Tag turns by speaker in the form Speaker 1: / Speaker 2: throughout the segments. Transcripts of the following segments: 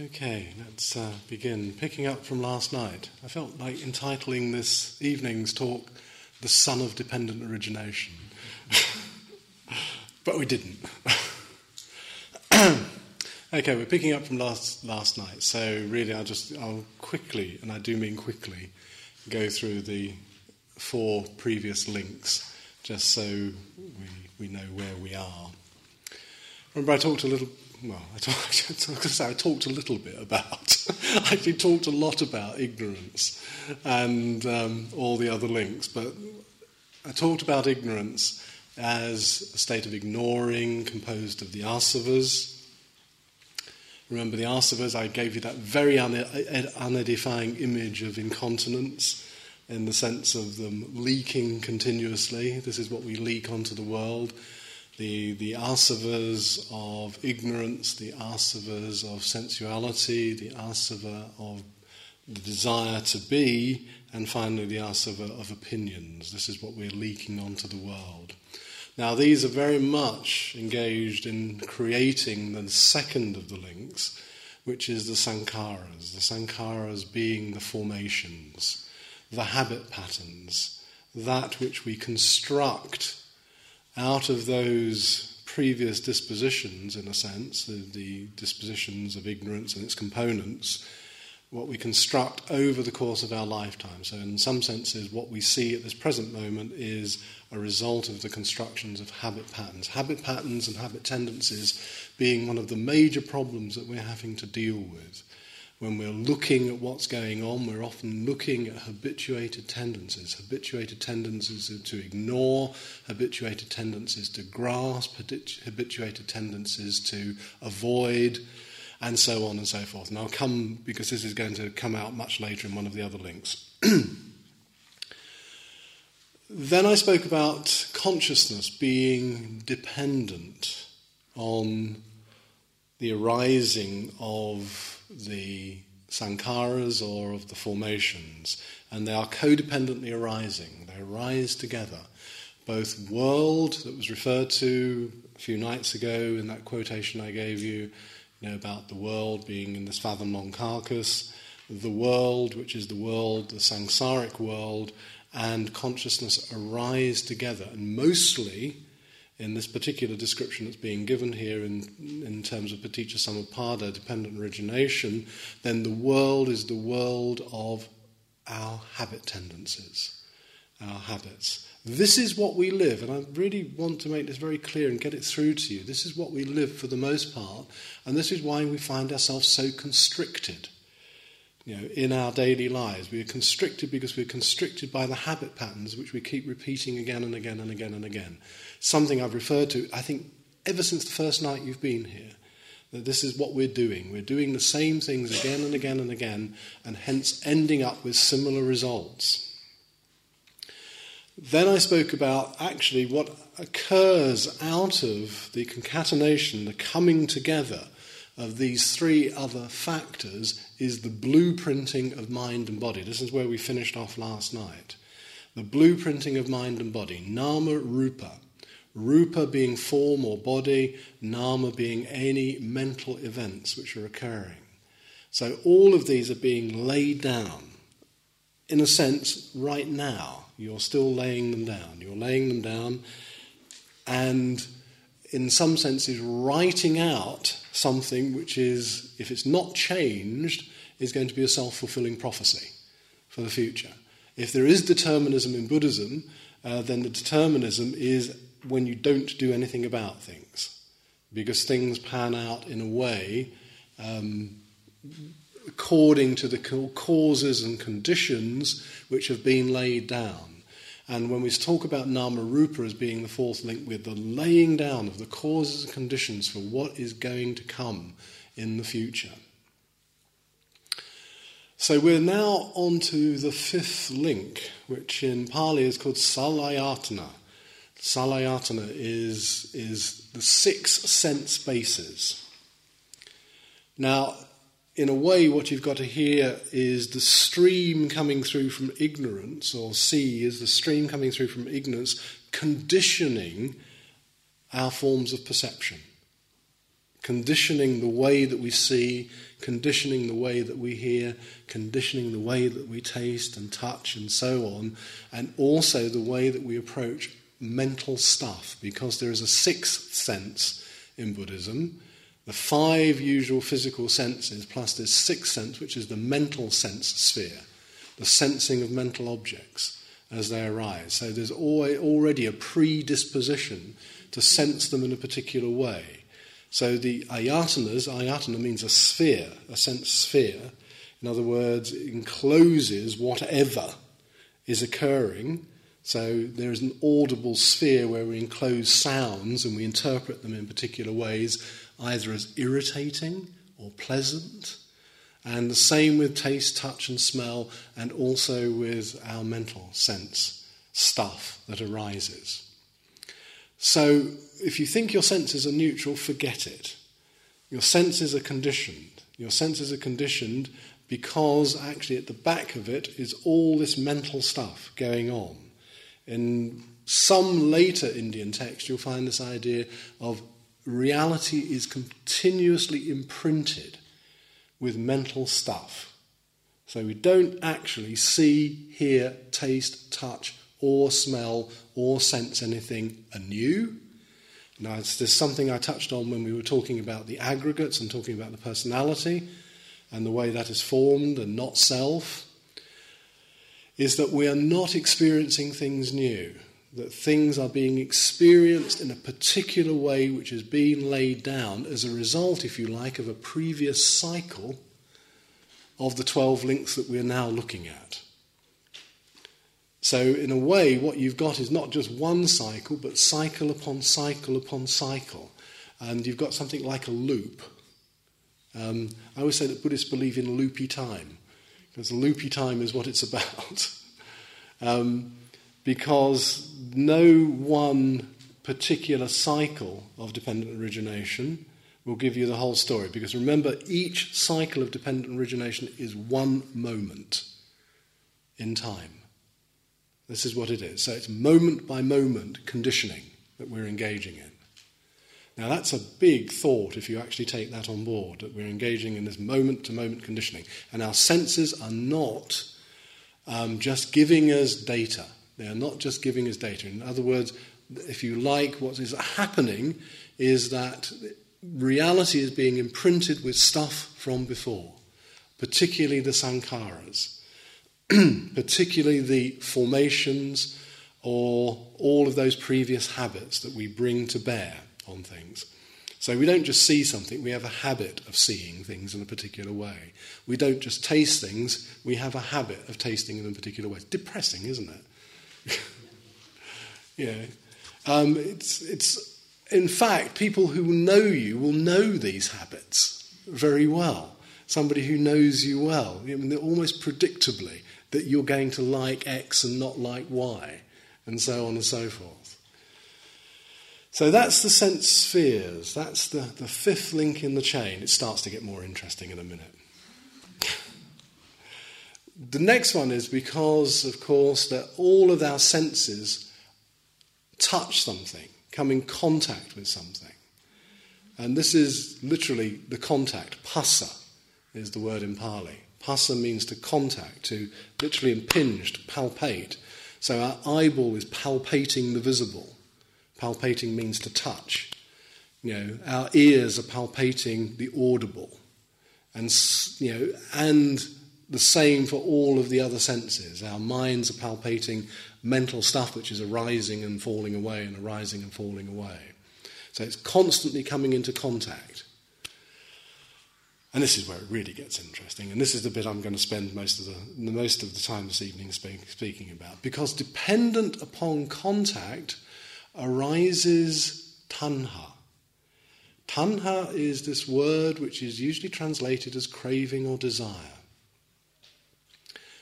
Speaker 1: Okay, let's uh, begin. Picking up from last night, I felt like entitling this evening's talk The Son of Dependent Origination. but we didn't. okay, we're picking up from last, last night, so really I'll just, I'll quickly, and I do mean quickly, go through the four previous links just so we, we know where we are. Remember, I talked a little well, I, talked, I talked a little bit about, I actually talked a lot about ignorance and um, all the other links, but I talked about ignorance as a state of ignoring composed of the asavas. Remember the asavas, I gave you that very unedifying image of incontinence in the sense of them leaking continuously. This is what we leak onto the world the, the asavas of ignorance, the asavas of sensuality, the asava of the desire to be, and finally the asava of opinions. This is what we're leaking onto the world. Now, these are very much engaged in creating the second of the links, which is the sankharas. The sankharas being the formations, the habit patterns, that which we construct out of those previous dispositions, in a sense, the, the, dispositions of ignorance and its components, what we construct over the course of our lifetime. So, in some senses, what we see at this present moment is a result of the constructions of habit patterns. Habit patterns and habit tendencies being one of the major problems that we're having to deal with when we're looking at what's going on, we're often looking at habituated tendencies, habituated tendencies to ignore, habituated tendencies to grasp, habituated tendencies to avoid, and so on and so forth. And I'll come, because this is going to come out much later in one of the other links. then I spoke about consciousness being dependent on the arising of the sankharas or of the formations, and they are codependently arising. They arise together. Both world, that was referred to a few nights ago in that quotation I gave you, you know, about the world being in this fathom long carcass, the world, which is the world, the samsaric world, and consciousness arise together. And mostly, in this particular description that's being given here in, in terms of paticca samuppada, dependent origination, then the world is the world of our habit tendencies, our habits. This is what we live, and I really want to make this very clear and get it through to you. This is what we live for the most part, and this is why we find ourselves so constricted you know, in our daily lives. We are constricted because we're constricted by the habit patterns which we keep repeating again and again and again and again. Something I've referred to, I think, ever since the first night you've been here. That this is what we're doing. We're doing the same things again and again and again, and hence ending up with similar results. Then I spoke about actually what occurs out of the concatenation, the coming together of these three other factors is the blueprinting of mind and body. This is where we finished off last night. The blueprinting of mind and body, nama rupa. Rupa being form or body, nama being any mental events which are occurring. So all of these are being laid down. In a sense, right now, you're still laying them down. You're laying them down, and in some senses, writing out something which is, if it's not changed, is going to be a self fulfilling prophecy for the future. If there is determinism in Buddhism, uh, then the determinism is when you don't do anything about things, because things pan out in a way um, according to the causes and conditions which have been laid down. And when we talk about Nama Rupa as being the fourth link with the laying down of the causes and conditions for what is going to come in the future. So we're now on to the fifth link, which in Pali is called Salayatana. Salayatana is, is the six sense bases. Now, in a way, what you've got to hear is the stream coming through from ignorance, or see is the stream coming through from ignorance, conditioning our forms of perception. conditioning the way that we see, conditioning the way that we hear, conditioning the way that we taste and touch and so on, and also the way that we approach mental stuff, because there is a sixth sense in Buddhism. The five usual physical senses, plus this sixth sense, which is the mental sense sphere, the sensing of mental objects as they arise. So there's already a predisposition to sense them in a particular way. So the ayatanas, ayatana means a sphere, a sense sphere. In other words, it encloses whatever is occurring. So there is an audible sphere where we enclose sounds and we interpret them in particular ways, either as irritating or pleasant. And the same with taste, touch, and smell, and also with our mental sense stuff that arises. So, if you think your senses are neutral, forget it. Your senses are conditioned. Your senses are conditioned because actually at the back of it is all this mental stuff going on. In some later Indian text, you'll find this idea of reality is continuously imprinted with mental stuff. So we don't actually see, hear, taste, touch, or smell or sense anything anew. Now, there's something I touched on when we were talking about the aggregates and talking about the personality and the way that is formed and not self, is that we are not experiencing things new, that things are being experienced in a particular way which has been laid down as a result, if you like, of a previous cycle of the 12 links that we're now looking at. So, in a way, what you've got is not just one cycle, but cycle upon cycle upon cycle. And you've got something like a loop. Um, I always say that Buddhists believe in loopy time, because loopy time is what it's about. um, because no one particular cycle of dependent origination will give you the whole story. Because remember, each cycle of dependent origination is one moment in time. This is what it is. So it's moment by moment conditioning that we're engaging in. Now, that's a big thought if you actually take that on board, that we're engaging in this moment to moment conditioning. And our senses are not um, just giving us data. They are not just giving us data. In other words, if you like, what is happening is that reality is being imprinted with stuff from before, particularly the sankharas. particularly the formations or all of those previous habits that we bring to bear on things. So we don't just see something, we have a habit of seeing things in a particular way. We don't just taste things, we have a habit of tasting them in a particular way. It's depressing, isn't it? yeah. Um, it's, it's, in fact, people who know you will know these habits very well. Somebody who knows you well, I mean, almost predictably that you're going to like X and not like Y, and so on and so forth. So that's the sense spheres. That's the, the fifth link in the chain. It starts to get more interesting in a minute. the next one is because, of course, that all of our senses touch something, come in contact with something. And this is literally the contact. Phassa is the word in Pali. Phassa means to contact, to literally impinge, to palpate. So our eyeball is palpating the visible. Palpating means to touch. You know, our ears are palpating the audible. And, you know, and the same for all of the other senses. Our minds are palpating mental stuff which is arising and falling away and arising and falling away. So it's constantly coming into contact. And this is where it really gets interesting, and this is the bit I'm going to spend most of the, most of the time this evening speak, speaking about. Because dependent upon contact arises tanha. Tanha is this word which is usually translated as craving or desire.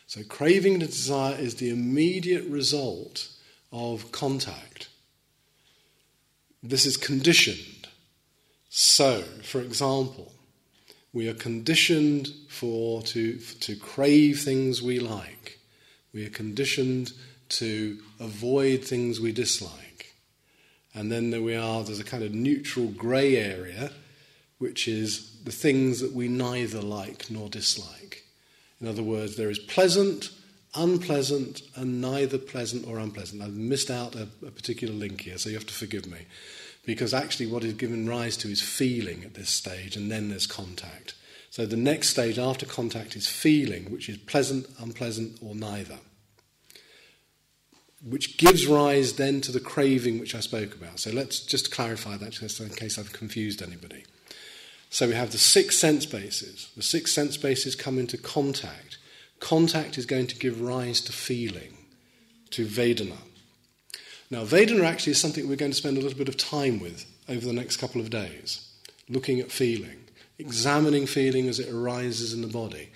Speaker 1: So, craving and desire is the immediate result of contact. This is conditioned. So, for example, we are conditioned for to, to crave things we like. We are conditioned to avoid things we dislike. And then there we are, there's a kind of neutral grey area which is the things that we neither like nor dislike. In other words, there is pleasant, unpleasant, and neither pleasant or unpleasant. I've missed out a, a particular link here, so you have to forgive me. Because actually, what is given rise to is feeling at this stage, and then there's contact. So the next stage after contact is feeling, which is pleasant, unpleasant, or neither. Which gives rise then to the craving which I spoke about. So let's just clarify that just in case I've confused anybody. So we have the six sense bases. The six sense bases come into contact. Contact is going to give rise to feeling, to Vedana. Now, Vedana actually is something we're going to spend a little bit of time with over the next couple of days, looking at feeling examining feeling as it arises in the body.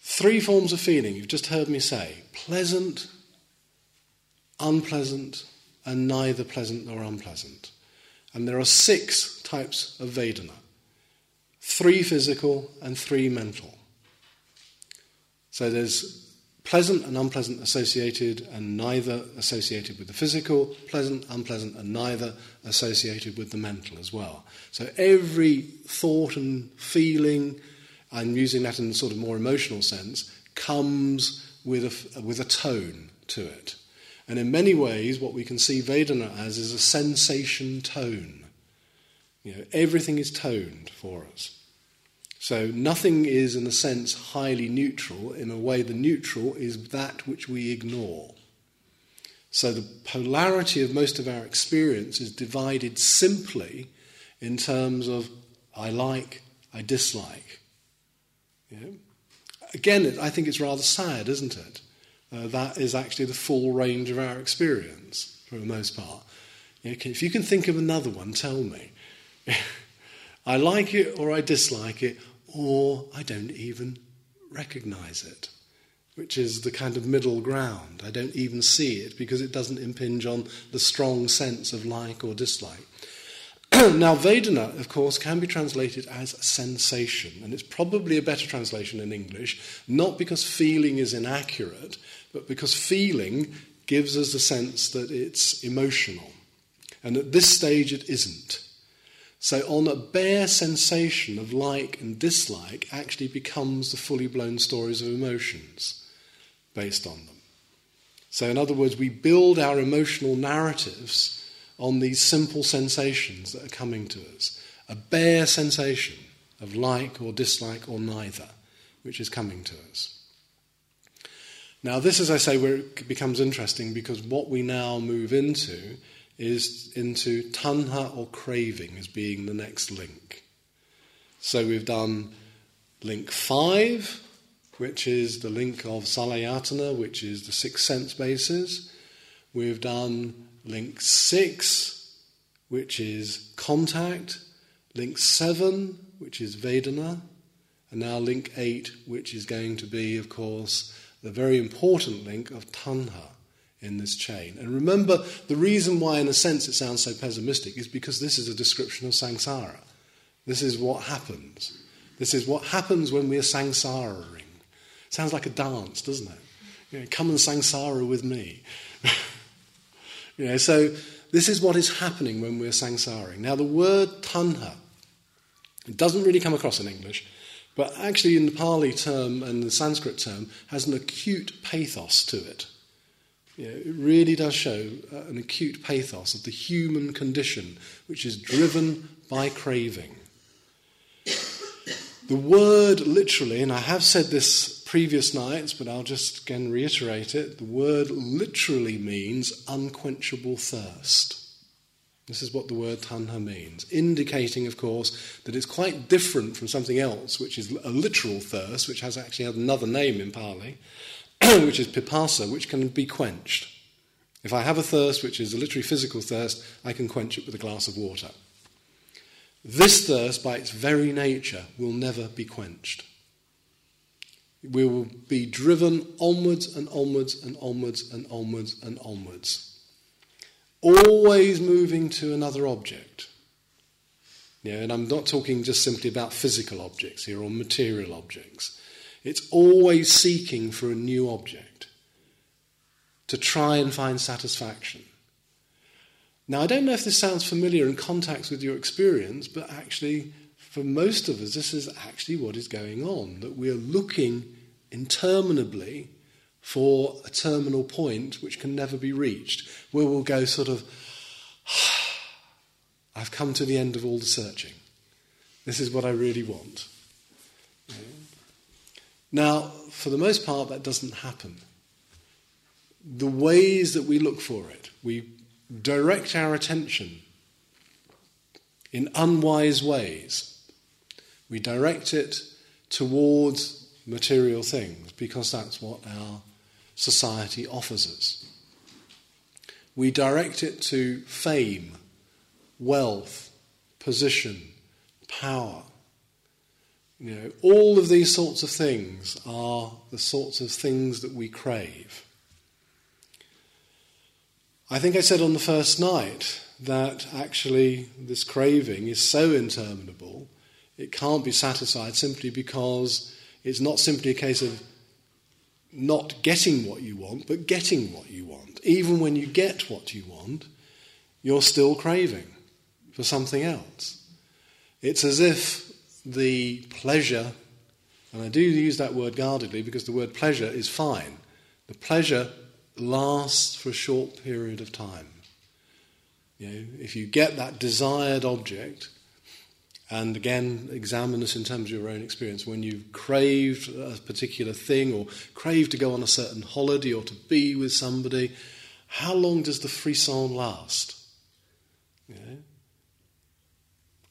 Speaker 1: Three forms of feeling, you've just heard me say pleasant, unpleasant, and neither pleasant nor unpleasant. And there are six types of Vedana three physical and three mental. So there's pleasant and unpleasant associated and neither associated with the physical, pleasant, unpleasant, and neither associated with the mental as well. So every thought and feeling, I'm using that in a sort of more emotional sense, comes with a, with a tone to it. And in many ways, what we can see Vedana as is a sensation tone. You know, everything is toned for us. So nothing is, in a sense, highly neutral. In a way, the neutral is that which we ignore. So the polarity of most of our experience is divided simply in terms of I like, I dislike. Again, I think it's rather sad, isn't it? Uh, that is actually the full range of our experience for the most part. If you can think of another one, tell me. I like it or I dislike it, or I don't even recognize it, which is the kind of middle ground. I don't even see it because it doesn't impinge on the strong sense of like or dislike. now, Vedana, of course, can be translated as sensation, and it's probably a better translation in English, not because feeling is inaccurate, but because feeling gives us the sense that it's emotional. And at this stage, it isn't. So, on a bare sensation of like and dislike, actually becomes the fully blown stories of emotions based on them. So, in other words, we build our emotional narratives on these simple sensations that are coming to us. A bare sensation of like or dislike or neither, which is coming to us. Now, this, as I say, where it becomes interesting because what we now move into is into tanha or craving as being the next link. So we've done link five, which is the link of salayatana, which is the six sense bases. We've done link six, which is contact. Link seven, which is Vedana. And now link eight, which is going to be, of course, the very important link of Tanha in this chain. And remember, the reason why, in a sense, it sounds so pessimistic is because this is a description of samsara. This is what happens. This is what happens when we are samsaraing. Sounds like a dance, doesn't it? You know, come and samsara with me. you know, so this is what is happening when we're samsaring. Now, the word tanha, it doesn't really come across in English, but actually in the Pali term and the Sanskrit term has an acute pathos to it. You know, it really does show uh, an acute pathos of the human condition, which is driven by craving. The word literally, and I have said this previous nights, but I'll just again reiterate it the word literally means unquenchable thirst. This is what the word tanha means, indicating, of course, that it's quite different from something else, which is a literal thirst, which has actually had another name in Pali, which is pipasa, which can be quenched. If I have a thirst, which is a literally physical thirst, I can quench it with a glass of water. This thirst, by its very nature, will never be quenched. We will be driven onwards and onwards and onwards and onwards and onwards, always moving to another object. Yeah, and I'm not talking just simply about physical objects here or material objects. It's always seeking for a new object to try and find satisfaction. Now, I don't know if this sounds familiar in context with your experience, but actually, for most of us, this is actually what is going on, that we're looking interminably for a terminal point which can never be reached, where we'll go sort of, I've come to the end of all the searching. This is what I really want. Now, for the most part, that doesn't happen. The ways that we look for it, we direct our attention in unwise ways. We direct it towards material things because that's what our society offers us. We direct it to fame, wealth, position, power. You know, all of these sorts of things are the sorts of things that we crave. I think I said on the first night that actually this craving is so interminable, it can't be satisfied simply because it's not simply a case of not getting what you want, but getting what you want. Even when you get what you want, you're still craving for something else. It's as if the pleasure, and I do use that word guardedly because the word pleasure is fine, the pleasure lasts for a short period of time. You know, if you get that desired object, and again, examine this in terms of your own experience. When you've craved a particular thing or craved to go on a certain holiday or to be with somebody, how long does the frisson last?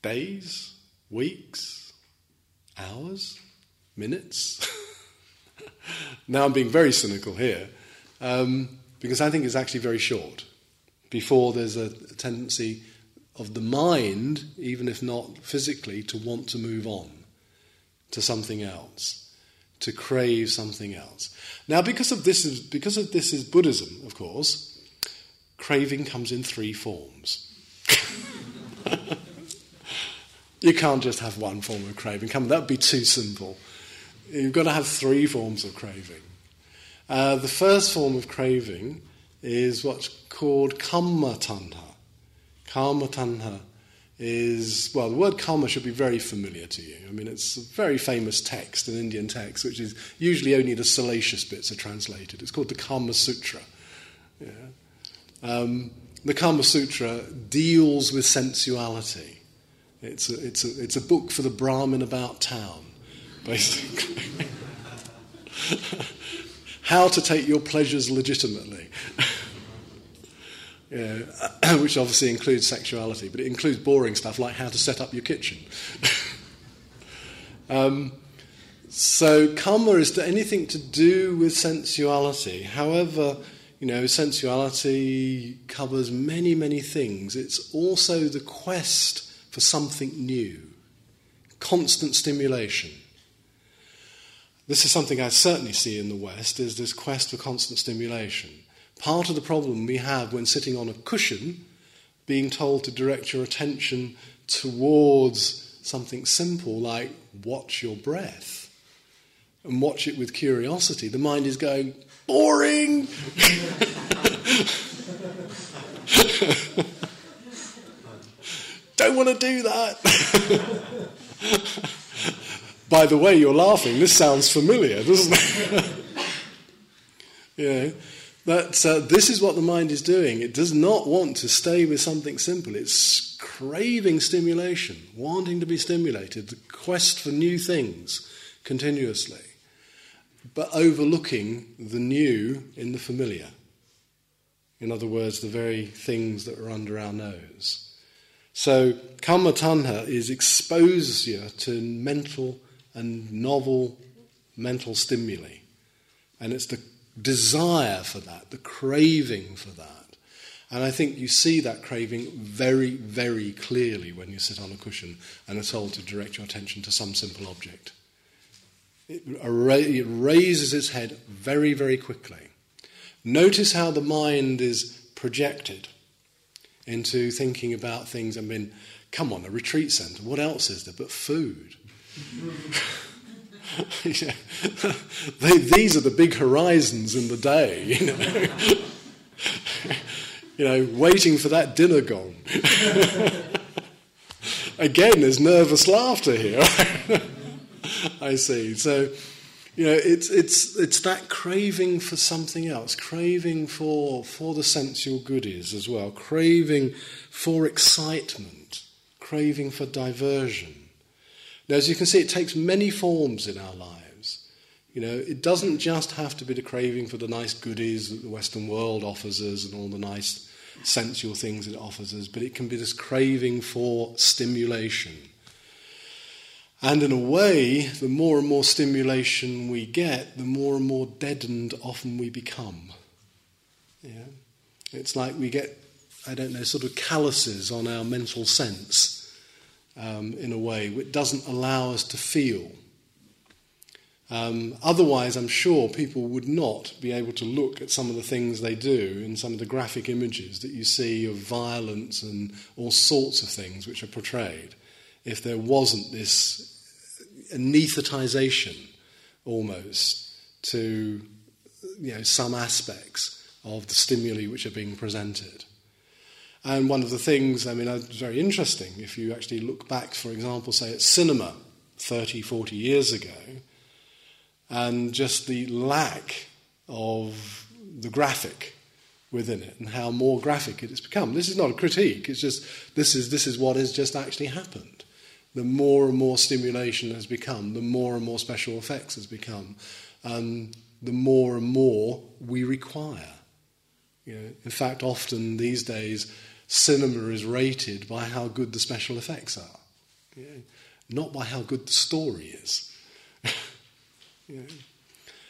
Speaker 1: Days? Weeks? Hours? Minutes? now I'm being very cynical here um, because I think it's actually very short before there's a tendency of the mind, even if not physically, to want to move on to something else, to crave something else. Now, because of this is because of this is Buddhism, of course, craving comes in three forms. you can't just have one form of craving. Come, that'd be too simple. You've got to have three forms of craving. Uh, the first form of craving is what's called kamma tanha. Kama tanha is, well, the word kama should be very familiar to you. I mean, it's a very famous text, an Indian text, which is usually only the salacious bits are translated. It's called the Kama Sutra. Yeah. Um, the Kama Sutra deals with sensuality. It's a, it's, a, it's a book for the Brahmin about town, basically. How to take your pleasures legitimately. which obviously includes sexuality, but it includes boring stuff like how to set up your kitchen. um, so kama is there anything to do with sensuality. However, you know, sensuality covers many, many things. It's also the quest for something new, constant stimulation. This is something I certainly see in the West, is this quest for constant stimulation. Part of the problem we have when sitting on a cushion, being told to direct your attention towards something simple like watch your breath and watch it with curiosity, the mind is going, boring! Don't want to do that. By the way, you're laughing. This sounds familiar, doesn't it? yeah. But uh, this is what the mind is doing. It does not want to stay with something simple. It's craving stimulation, wanting to be stimulated, the quest for new things continuously, but overlooking the new in the familiar. In other words, the very things that are under our nose. So, kama tanha is exposure to mental and novel mental stimuli. And it's the desire for that, the craving for that. And I think you see that craving very, very clearly when you sit on a cushion and are told to direct your attention to some simple object. It, it raises its head very, very quickly. Notice how the mind is projected into thinking about things. I mean, come on, a retreat centre, what else is there but food? they, these are the big horizons in the day, you know. you know, waiting for that dinner gong. Again, there's nervous laughter here. I see. So, you know, it's, it's, it's that craving for something else, craving for, for the sensual goodies as well, craving for excitement, craving for diversion. Now, as you can see, it takes many forms in our lives. You know, it doesn't just have to be the craving for the nice goodies that the Western world offers us and all the nice sensual things it offers us, but it can be this craving for stimulation and in a way, the more and more stimulation we get, the more and more deadened often we become. Yeah? It's like we get, I don't know, sort of calluses on our mental sense um, in a way, which doesn't allow us to feel. Um, otherwise, I'm sure people would not be able to look at some of the things they do in some of the graphic images that you see of violence and all sorts of things which are portrayed if there wasn't this anesthetization almost to you know, some aspects of the stimuli which are being presented. And one of the things, I mean, it's very interesting if you actually look back, for example, say at cinema 30, 40 years ago, and just the lack of the graphic within it and how more graphic it has become. This is not a critique, it's just this is, this is what has just actually happened the more and more stimulation has become, the more and more special effects has become, um, the more and more we require. You know, in fact, often these days, cinema is rated by how good the special effects are, not by how good the story is.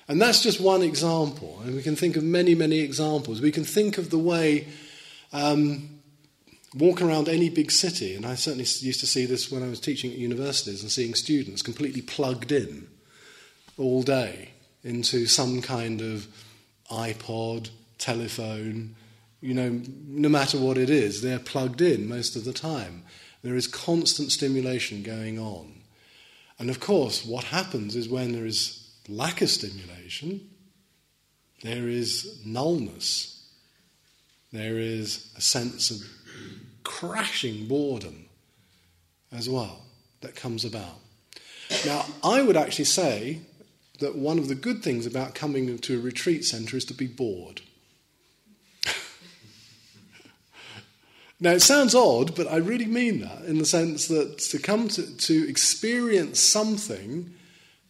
Speaker 1: And that's just one example. And we can think of many, many examples. We can think of the way um, walk around any big city, and I certainly used to see this when I was teaching at universities and seeing students completely plugged in all day into some kind of iPod, telephone, you know, no matter what it is, they're plugged in most of the time. There is constant stimulation going on. And of course, what happens is when there is lack of stimulation, there is nullness. There is a sense of crashing boredom as well that comes about. Now, I would actually say that one of the good things about coming to a retreat centre is to be bored. Now, it sounds odd, but I really mean that in the sense that to come to, to experience something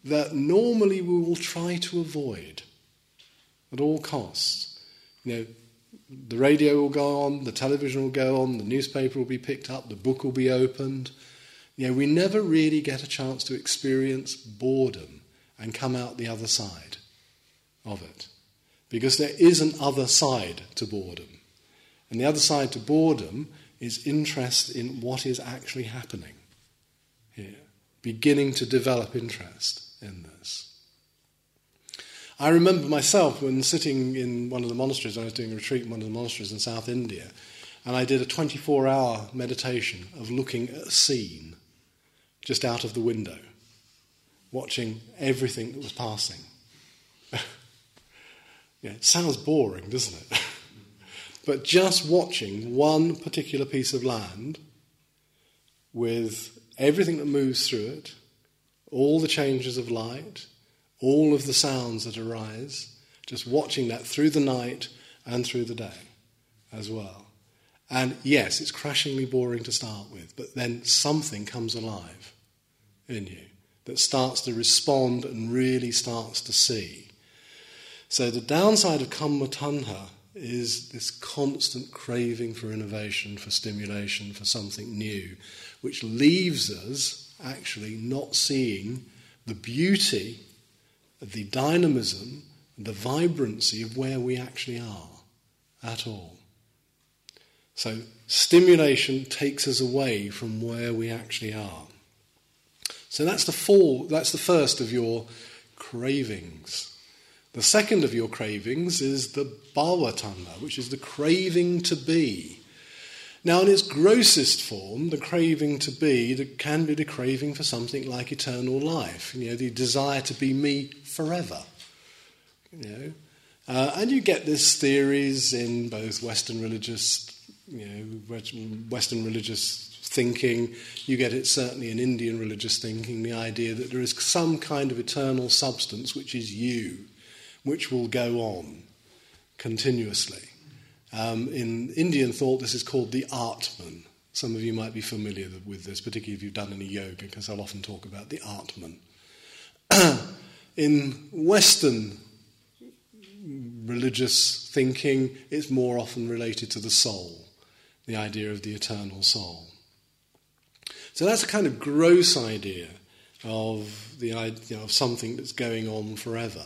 Speaker 1: that normally we will try to avoid at all costs. You know, the radio will go on, the television will go on, the newspaper will be picked up, the book will be opened. You know, we never really get a chance to experience boredom and come out the other side of it. Because there is an other side to boredom. And the other side to boredom is interest in what is actually happening here, beginning to develop interest in this. I remember myself when sitting in one of the monasteries, I was doing a retreat in one of the monasteries in South India, and I did a 24 hour meditation of looking at a scene just out of the window, watching everything that was passing. yeah, it sounds boring, doesn't it? but just watching one particular piece of land with everything that moves through it, all the changes of light, all of the sounds that arise, just watching that through the night and through the day as well. And yes, it's crashingly boring to start with, but then something comes alive in you that starts to respond and really starts to see. So the downside of kamma is this constant craving for innovation, for stimulation, for something new, which leaves us actually not seeing the beauty the dynamism, the vibrancy of where we actually are at all. So, stimulation takes us away from where we actually are. So, that's the, full, that's the first of your cravings. The second of your cravings is the bhava tanha, which is the craving to be. Now, in its grossest form, the craving to be can be the craving for something like eternal life, you know, the desire to be me forever. You know, uh, and you get these theories in both Western religious, you know, Western religious thinking. You get it certainly in Indian religious thinking, the idea that there is some kind of eternal substance which is you, which will go on continuously. Um, in Indian thought, this is called the Atman. Some of you might be familiar with this, particularly if you've done any yoga, because I'll often talk about the Atman. in Western religious thinking, it's more often related to the soul, the idea of the eternal soul. So that's a kind of gross idea of the idea of something that's going on forever.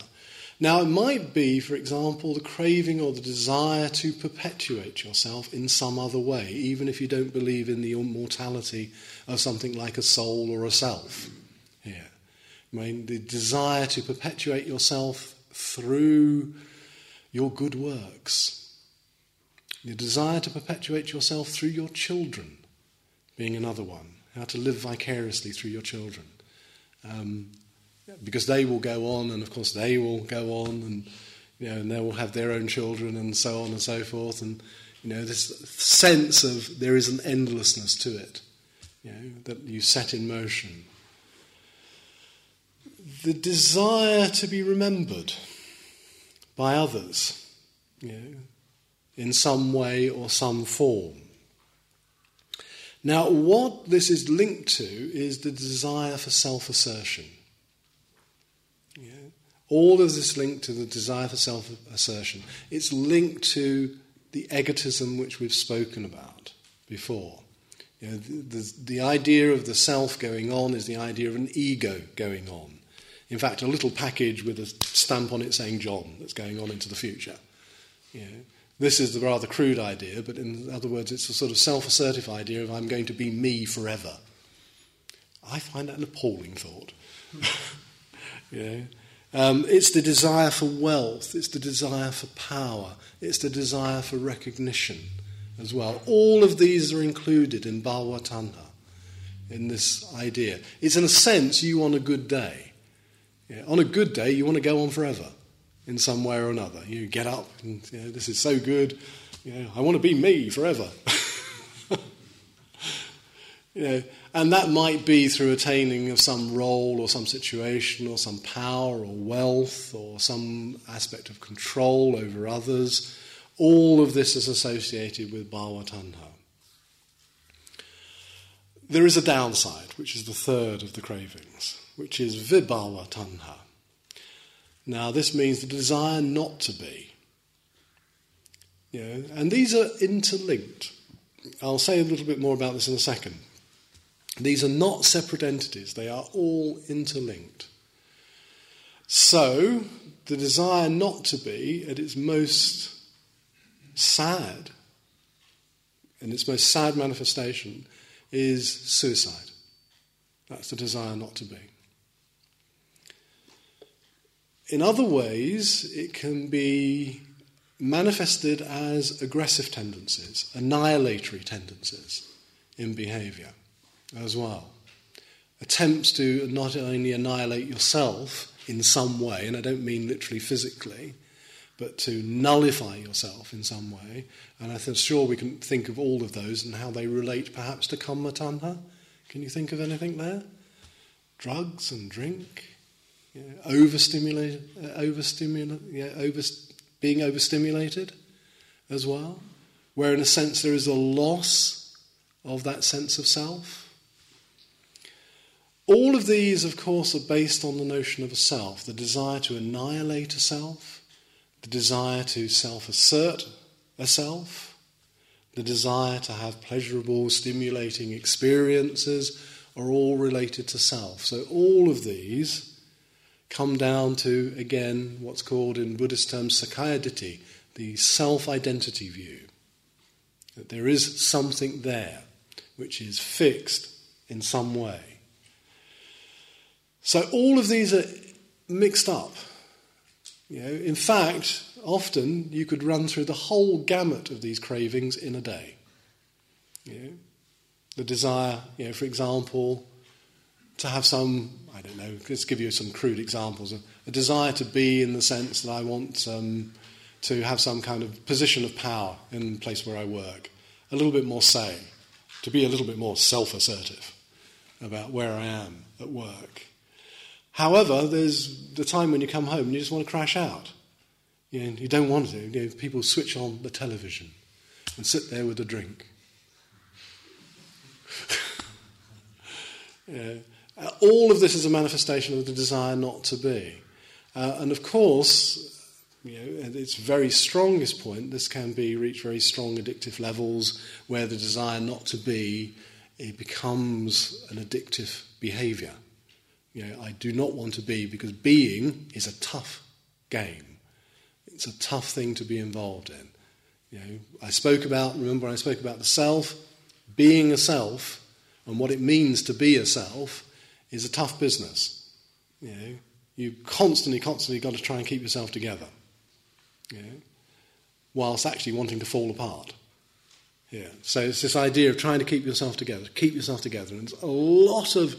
Speaker 1: Now, it might be, for example, the craving or the desire to perpetuate yourself in some other way, even if you don't believe in the immortality of something like a soul or a self. Here, I mean, the desire to perpetuate yourself through your good works, the desire to perpetuate yourself through your children, being another one, how to live vicariously through your children. Um, because they will go on, and of course they will go on, and you know, and they will have their own children, and so on and so forth, and you know, this sense of there is an endlessness to it, you know, that you set in motion. The desire to be remembered by others, you know, in some way or some form. Now, what this is linked to is the desire for self assertion. All of this linked to the desire for self assertion. It's linked to the egotism which we've spoken about before. You know, the, the, the, idea of the self going on is the idea of an ego going on. In fact, a little package with a stamp on it saying John that's going on into the future. You know, this is the rather crude idea, but in other words, it's a sort of self assertive idea of I'm going to be me forever. I find that an appalling thought. you know, um, it's the desire for wealth, it's the desire for power, it's the desire for recognition as well. All of these are included in Bhava Tanha, in this idea. It's in a sense you on a good day. Yeah, on a good day, you want to go on forever in some way or another. You get up and you know, this is so good. You know, I want to be me forever. you know, and that might be through attaining of some role or some situation or some power or wealth or some aspect of control over others. All of this is associated with bhava tanha. There is a downside, which is the third of the cravings, which is vibhava tanha. Now, this means the desire not to be. You know, and these are interlinked. I'll say a little bit more about this in a second. These are not separate entities, they are all interlinked. So, the desire not to be at its most sad, and its most sad manifestation, is suicide. That's the desire not to be. In other ways, it can be manifested as aggressive tendencies, annihilatory tendencies in behavior as well. Attempts to not only annihilate yourself in some way, and I don't mean literally physically, but to nullify yourself in some way. And I'm sure we can think of all of those and how they relate perhaps to Kama Tanha. Can you think of anything there? Drugs and drink, yeah, overstimulated, uh, overstimulate, yeah, over, being overstimulated as well, where in a sense there is a loss of that sense of self. All of these, of course, are based on the notion of a self, the desire to annihilate a self, the desire to self assert a self, the desire to have pleasurable, stimulating experiences are all related to self. So, all of these come down to, again, what's called in Buddhist terms Sakkaya Ditthi, the self identity view. That there is something there which is fixed in some way. So all of these are mixed up. You know, in fact, often you could run through the whole gamut of these cravings in a day. You know, the desire, you know, for example, to have some, I don't know, let's give you some crude examples. A, desire to be in the sense that I want um, to have some kind of position of power in the place where I work, a little bit more say, to be a little bit more self assertive about where I am at work. However, there's the time when you come home and you just want to crash out. You, know, you don't want to. You know, people switch on the television and sit there with a drink. all of this is a manifestation of the desire not to be. Uh, and of course, you know, at its very strongest point, this can be reach very strong addictive levels where the desire not to be it becomes an addictive behavior. You know, I do not want to be because being is a tough game. It's a tough thing to be involved in. You know, I spoke about, remember I spoke about the self, being a self, and what it means to be a self is a tough business. You know, you constantly, constantly got to try and keep yourself together. You know, whilst actually wanting to fall apart. Yeah. So it's this idea of trying to keep yourself together, keep yourself together, and there's a lot of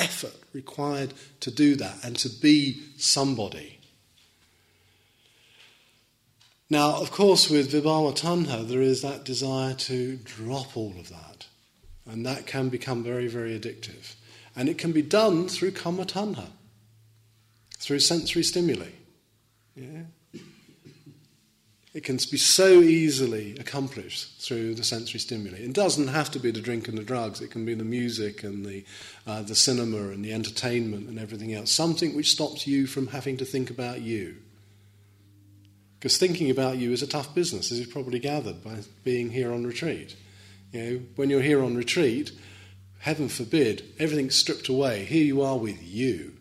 Speaker 1: effort required to do that and to be somebody. Now, of course, with Vibhava Tanha, there is that desire to drop all of that. And that can become very, very addictive. And it can be done through Kama Tanha, through sensory stimuli. Yeah? It can be so easily accomplished through the sensory stimuli. It doesn't have to be the drink and the drugs. It can be the music and the, uh, the cinema and the entertainment and everything else. Something which stops you from having to think about you. Because thinking about you is a tough business, as you've probably gathered by being here on retreat. You know, when you're here on retreat, heaven forbid, everything's stripped away. Here you are with you.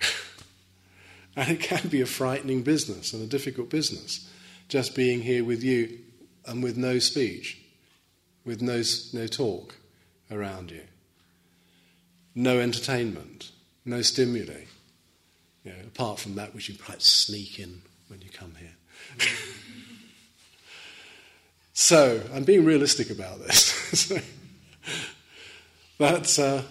Speaker 1: and it can be a frightening business and a difficult business just being here with you and with no speech, with no, no talk around you, no entertainment, no stimuli, you know, apart from that which you might sneak in when you come here. so, I'm being realistic about this. That's. Uh,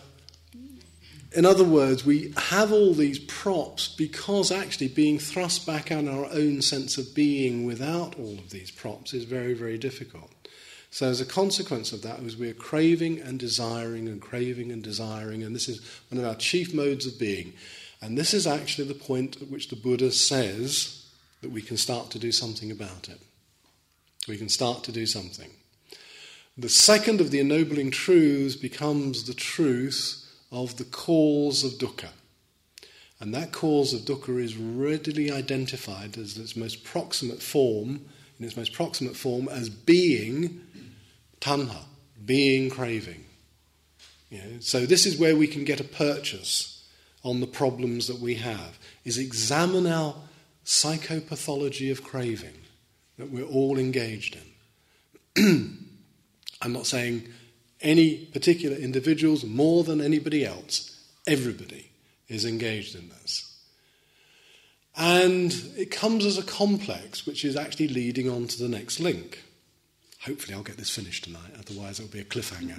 Speaker 1: in other words, we have all these props because actually being thrust back on our own sense of being without all of these props is very, very difficult. So, as a consequence of that, we're craving and desiring and craving and desiring, and this is one of our chief modes of being. And this is actually the point at which the Buddha says that we can start to do something about it. We can start to do something. The second of the ennobling truths becomes the truth of the cause of dukkha. And that cause of dukkha is readily identified as its most proximate form, in its most proximate form, as being tanha, being craving. You know, so this is where we can get a purchase on the problems that we have, is examine our psychopathology of craving that we're all engaged in. I'm not saying any particular individuals more than anybody else. Everybody is engaged in this. And it comes as a complex which is actually leading on to the next link. Hopefully, I'll get this finished tonight, otherwise, it'll be a cliffhanger.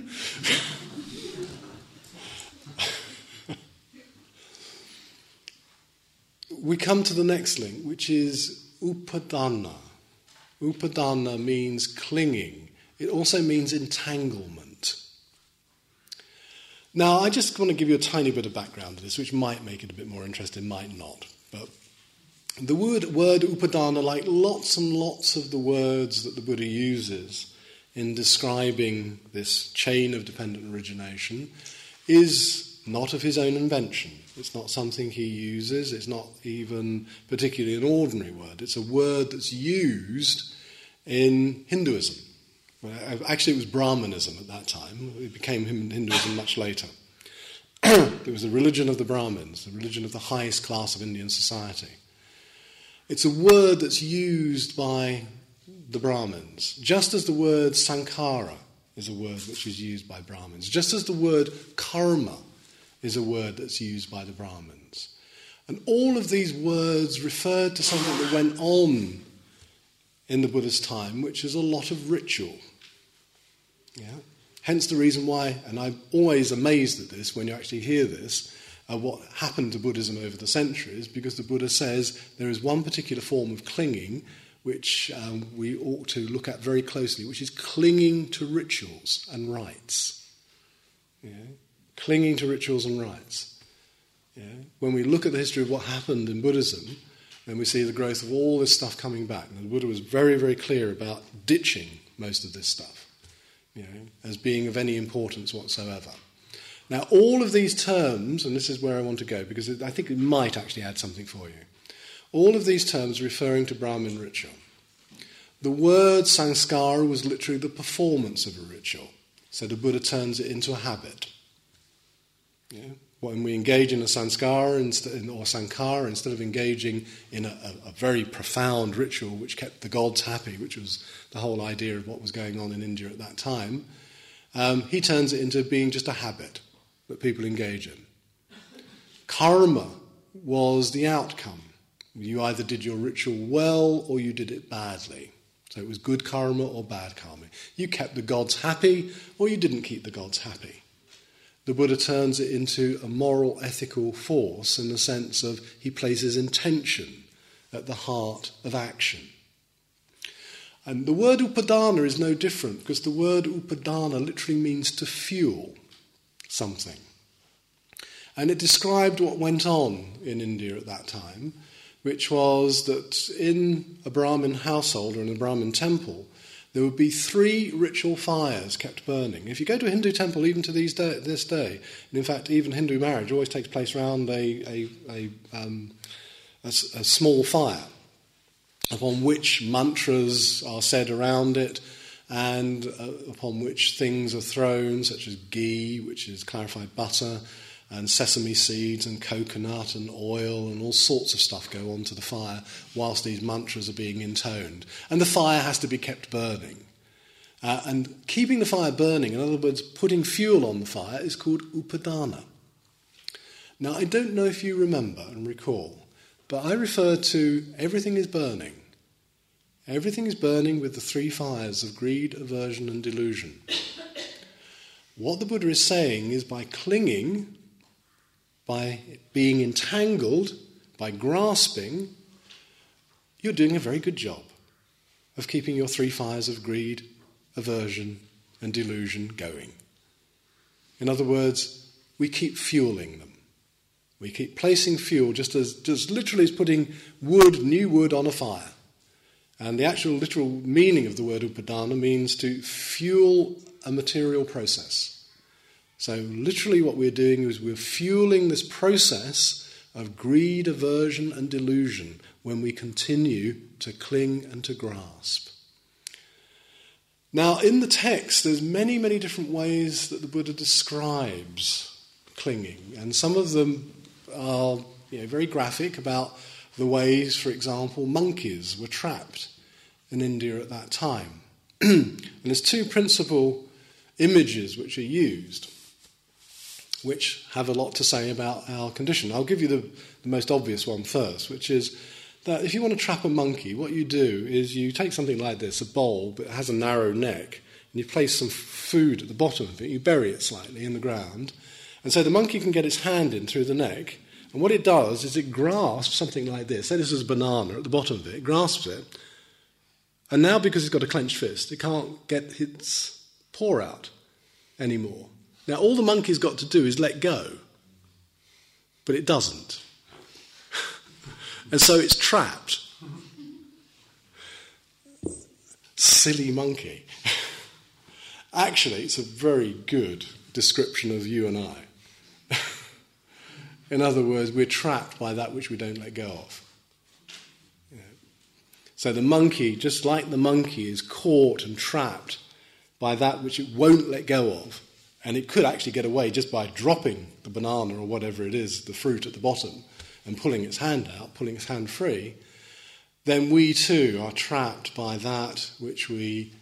Speaker 1: we come to the next link, which is upadana. Upadana means clinging, it also means entanglement. Now, I just want to give you a tiny bit of background to this, which might make it a bit more interesting, might not. But the word, word upadana, like lots and lots of the words that the Buddha uses in describing this chain of dependent origination, is not of his own invention. It's not something he uses, it's not even particularly an ordinary word. It's a word that's used in Hinduism. Uh, actually, it was Brahmanism at that time. It became Hinduism much later. it was the religion of the Brahmins, the religion of the highest class of Indian society. It's a word that's used by the Brahmins, just as the word sankhara is a word which is used by Brahmins, just as the word karma is a word that's used by the Brahmins. And all of these words referred to something that went on in the Buddha's time, which is a lot of ritual. Yeah? Hence the reason why, and I'm always amazed at this when you actually hear this, uh, what happened to Buddhism over the centuries, because the Buddha says there is one particular form of clinging which um, we ought to look at very closely, which is clinging to rituals and rites. Yeah? Clinging to rituals and rites. Yeah? When we look at the history of what happened in Buddhism, then we see the growth of all this stuff coming back. And the Buddha was very, very clear about ditching most of this stuff you know, as being of any importance whatsoever. Now, all of these terms, and this is where I want to go because I think it might actually add something for you. All of these terms referring to Brahmin ritual. The word sanskara was literally the performance of a ritual. So the Buddha turns it into a habit. Yeah? When we engage in a sanskara or sankara, instead of engaging in a, a, very profound ritual which kept the gods happy, which was the whole idea of what was going on in India at that time, um, he turns it into being just a habit that people engage in. Karma was the outcome. You either did your ritual well or you did it badly. So it was good karma or bad karma. You kept the gods happy or you didn't keep the gods happy. The Buddha turns it into a moral, ethical force in the sense of he places intention at the heart of action. And the word upadana is no different because the word upadana literally means to fuel something. And it described what went on in India at that time, which was that in a Brahmin household or in a Brahmin temple, there would be three ritual fires kept burning. If you go to a Hindu temple, even to these day, this day, and in fact, even Hindu marriage always takes place around a, a, a, um, a, a small fire upon which mantras are said around it and uh, upon which things are thrown, such as ghee, which is clarified butter, and sesame seeds and coconut and oil and all sorts of stuff go onto the fire whilst these mantras are being intoned. And the fire has to be kept burning. Uh, and keeping the fire burning, in other words, putting fuel on the fire, is called upadana. Now, I don't know if you remember and recall, but I refer to everything is burning. Everything is burning with the three fires of greed, aversion, and delusion. What the Buddha is saying is by clinging by being entangled, by grasping, you're doing a very good job of keeping your three fires of greed, aversion, and delusion going. In other words, we keep fueling them. We keep placing fuel just as just literally as putting wood, new wood on a fire. And the actual literal meaning of the word upadana means to fuel a material process. So, literally, what we're doing is we're fueling this process of greed, aversion, and delusion when we continue to cling and to grasp. Now, in the text, there's many, many different ways that the Buddha describes clinging, and some of them are you know, very graphic about the ways, for example, monkeys were trapped in India at that time. and there's two principal images which are used which have a lot to say about our condition. I'll give you the, the most obvious one first, which is that if you want to trap a monkey, what you do is you take something like this, a bowl, it has a narrow neck, and you place some food at the bottom of it, you bury it slightly in the ground, and so the monkey can get its hand in through the neck, and what it does is it grasps something like this. Say this is a banana at the bottom of it, it grasps it, and now because it's got a clenched fist, it can't get its paw out anymore. Now, all the monkey's got to do is let go, but it doesn't. and so it's trapped. Silly monkey. Actually, it's a very good description of you and I. In other words, we're trapped by that which we don't let go of. So the monkey, just like the monkey, is caught and trapped by that which it won't let go of. And it could actually get away just by dropping the banana or whatever it is, the fruit at the bottom, and pulling its hand out, pulling its hand free. Then we too are trapped by that which we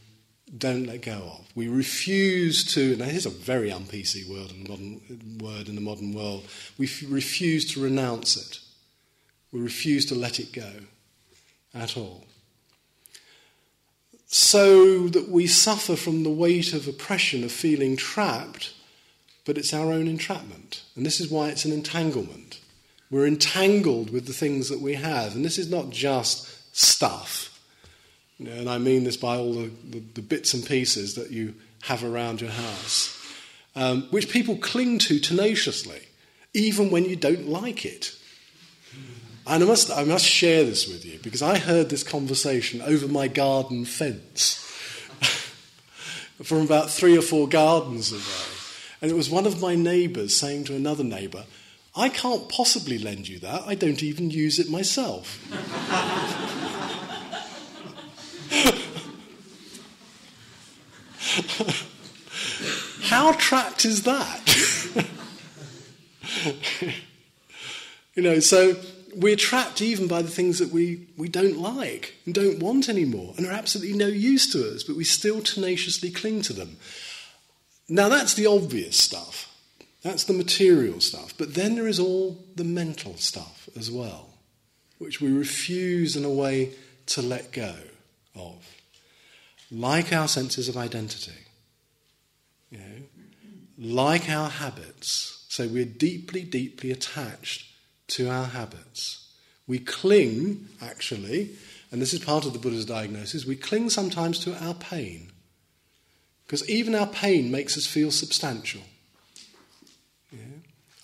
Speaker 1: don't let go of. We refuse to, now here's a very un PC word in, the modern, word in the modern world. We f- refuse to renounce it. We refuse to let it go at all so that we suffer from the weight of oppression of feeling trapped, but it's our own entrapment. And this is why it's an entanglement. We're entangled with the things that we have. And this is not just stuff, and I mean this by all the, the, the, bits and pieces that you have around your house, um, which people cling to tenaciously, even when you don't like it. And I must, I must share this with you because I heard this conversation over my garden fence from about three or four gardens away. And it was one of my neighbours saying to another neighbour, I can't possibly lend you that. I don't even use it myself. How trapped is that? you know, so we're trapped even by the things that we, we don't like and don't want anymore and are absolutely no use to us, but we still tenaciously cling to them. Now, that's the obvious stuff. That's the material stuff. But then there is all the mental stuff as well, which we refuse in a way to let go of. Like our senses of identity, you know, like our habits. So we're deeply, deeply attached to our habits. We cling, actually, and this is part of the Buddha's diagnosis, we cling sometimes to our pain. Because even our pain makes us feel substantial. Yeah?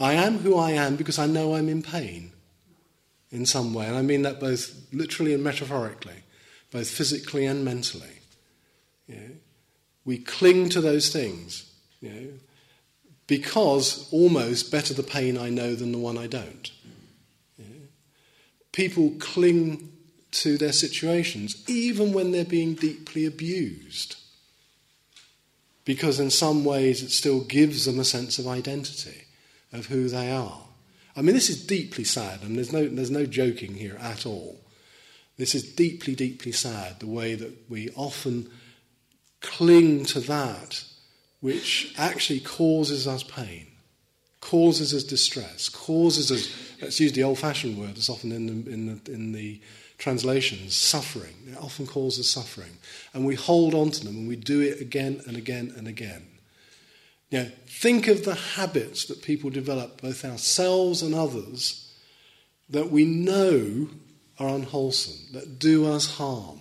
Speaker 1: I am who I am because I know I'm in pain in some way. And I mean that both literally and metaphorically, both physically and mentally. Yeah? We cling to those things you know, because almost better the pain I know than the one I don't people cling to their situations, even when they're being deeply abused. Because in some ways it still gives them a sense of identity, of who they are. I mean, this is deeply sad, and there's no, there's no joking here at all. This is deeply, deeply sad, the way that we often cling to that which actually causes us pain, causes us distress, causes us let's use the old fashioned word that's often in the, in the, in the translations suffering. It often causes suffering. And we hold on to them and we do it again and again and again. You know, think of the habits that people develop, both ourselves and others, that we know are unwholesome, that do us harm.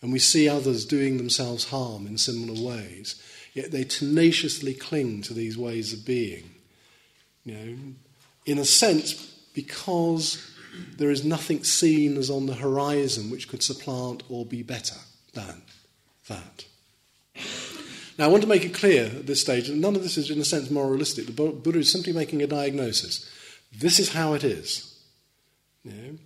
Speaker 1: And we see others doing themselves harm in similar ways. Yet they tenaciously cling to these ways of being. You know, in a sense, because there is nothing seen as on the horizon which could supplant or be better than that. Now, I want to make it clear at this stage that none of this is, in a sense, moralistic. The Buddha is simply making a diagnosis. This is how it is. You know?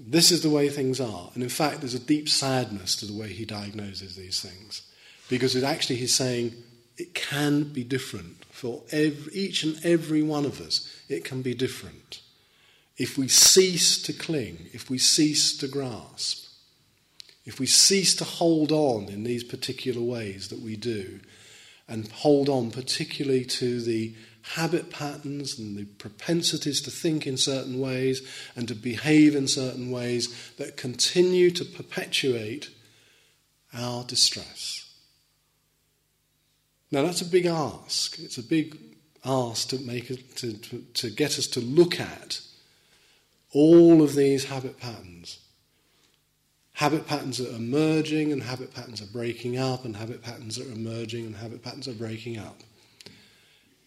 Speaker 1: This is the way things are. And in fact, there's a deep sadness to the way he diagnoses these things. Because it actually he's saying it can be different for every, each and every one of us, it can be different. If we cease to cling, if we cease to grasp, if we cease to hold on in these particular ways that we do, and hold on particularly to the habit patterns and the propensities to think in certain ways and to behave in certain ways that continue to perpetuate our distress. Now, that's a big ask. It's a big ask to, make to, to, to get us to look at all of these habit patterns. Habit patterns that are emerging, and habit patterns are breaking up, and habit patterns that are emerging, and habit patterns are breaking up.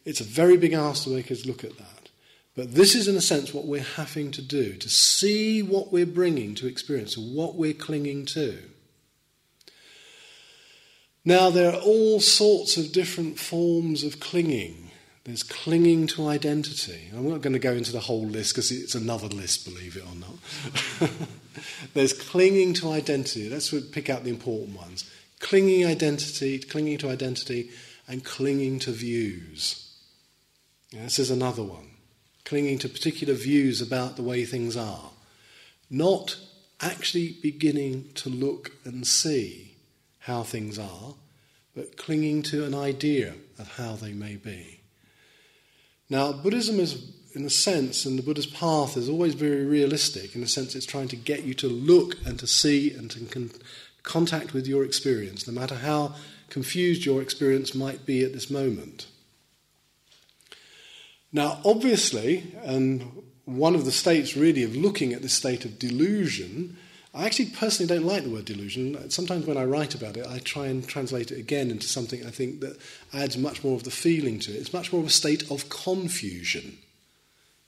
Speaker 1: It's a very big ask to make us look at that. But this is, in a sense, what we're having to do to see what we're bringing to experience, what we're clinging to. Now, there are all sorts of different forms of clinging. There's clinging to identity. I'm not going to go into the whole list because it's another list, believe it or not. There's clinging to identity. Let's pick out the important ones. Clinging identity, clinging to identity, and clinging to views. Yeah, this is another one. Clinging to particular views about the way things are. Not actually beginning to look and see how things are, but clinging to an idea of how they may be. Now, Buddhism is, in a sense, and the Buddha's path is always very realistic. In a sense, it's trying to get you to look and to see and to con- contact with your experience, no matter how confused your experience might be at this moment. Now, obviously, and one of the states really of looking at this state of delusion I actually personally don't like the word delusion. Sometimes when I write about it, I try and translate it again into something I think that adds much more of the feeling to it. It's much more of a state of confusion,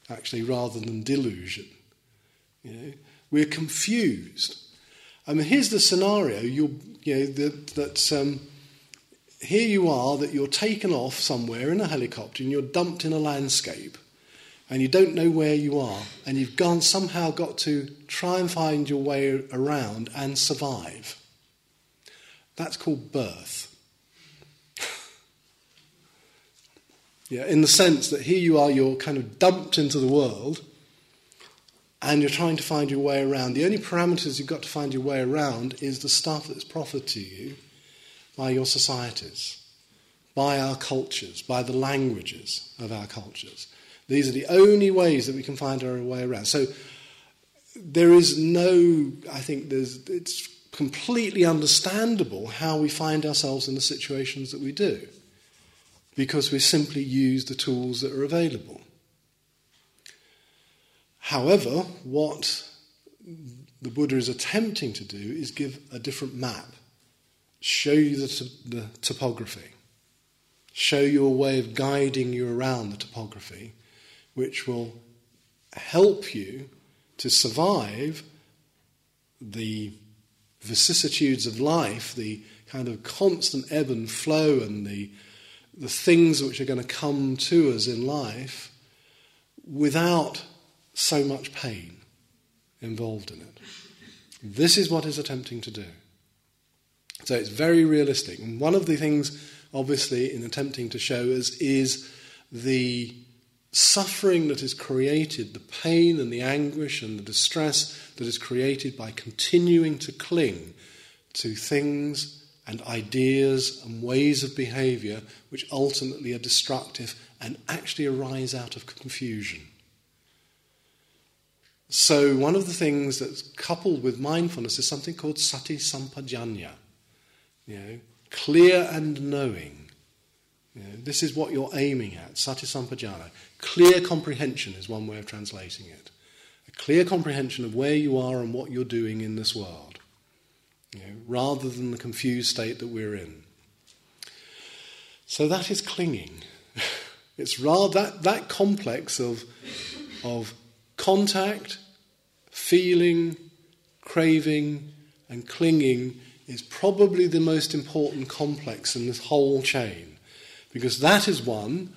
Speaker 1: actually, rather than delusion. You know, we're confused. I mean, here's the scenario: you're, you know, that, that um, here you are, that you're taken off somewhere in a helicopter and you're dumped in a landscape and you don't know where you are, and you've gone somehow got to try and find your way around and survive. That's called birth. yeah, in the sense that here you are, you're kind of dumped into the world, and you're trying to find your way around. The only parameters you've got to find your way around is the stuff that's proffered to you by your societies, by our cultures, by the languages of our cultures. These are the only ways that we can find our way around. So there is no, I think there's, it's completely understandable how we find ourselves in the situations that we do because we simply use the tools that are available. However, what the Buddha is attempting to do is give a different map, show you the, the topography, show you a way of guiding you around the topography which will help you to survive the vicissitudes of life, the kind of constant ebb and flow, and the, the things which are going to come to us in life without so much pain involved in it. This is what he's attempting to do. So it's very realistic. And one of the things, obviously, in attempting to show us is the suffering that is created, the pain and the anguish and the distress that is created by continuing to cling to things and ideas and ways of behavior which ultimately are destructive and actually arise out of confusion. So, one of the things that's coupled with mindfulness is something called sati sampajanya, you know, clear and knowing. Know, this is what you're aiming at, sati sampajana. Clear comprehension is one way of translating it. A clear comprehension of where you are and what you're doing in this world, you know, rather than the confused state that we're in. So that is clinging. it's rather that, that complex of, of contact, feeling, craving, and clinging is probably the most important complex in this whole chain. Because that is one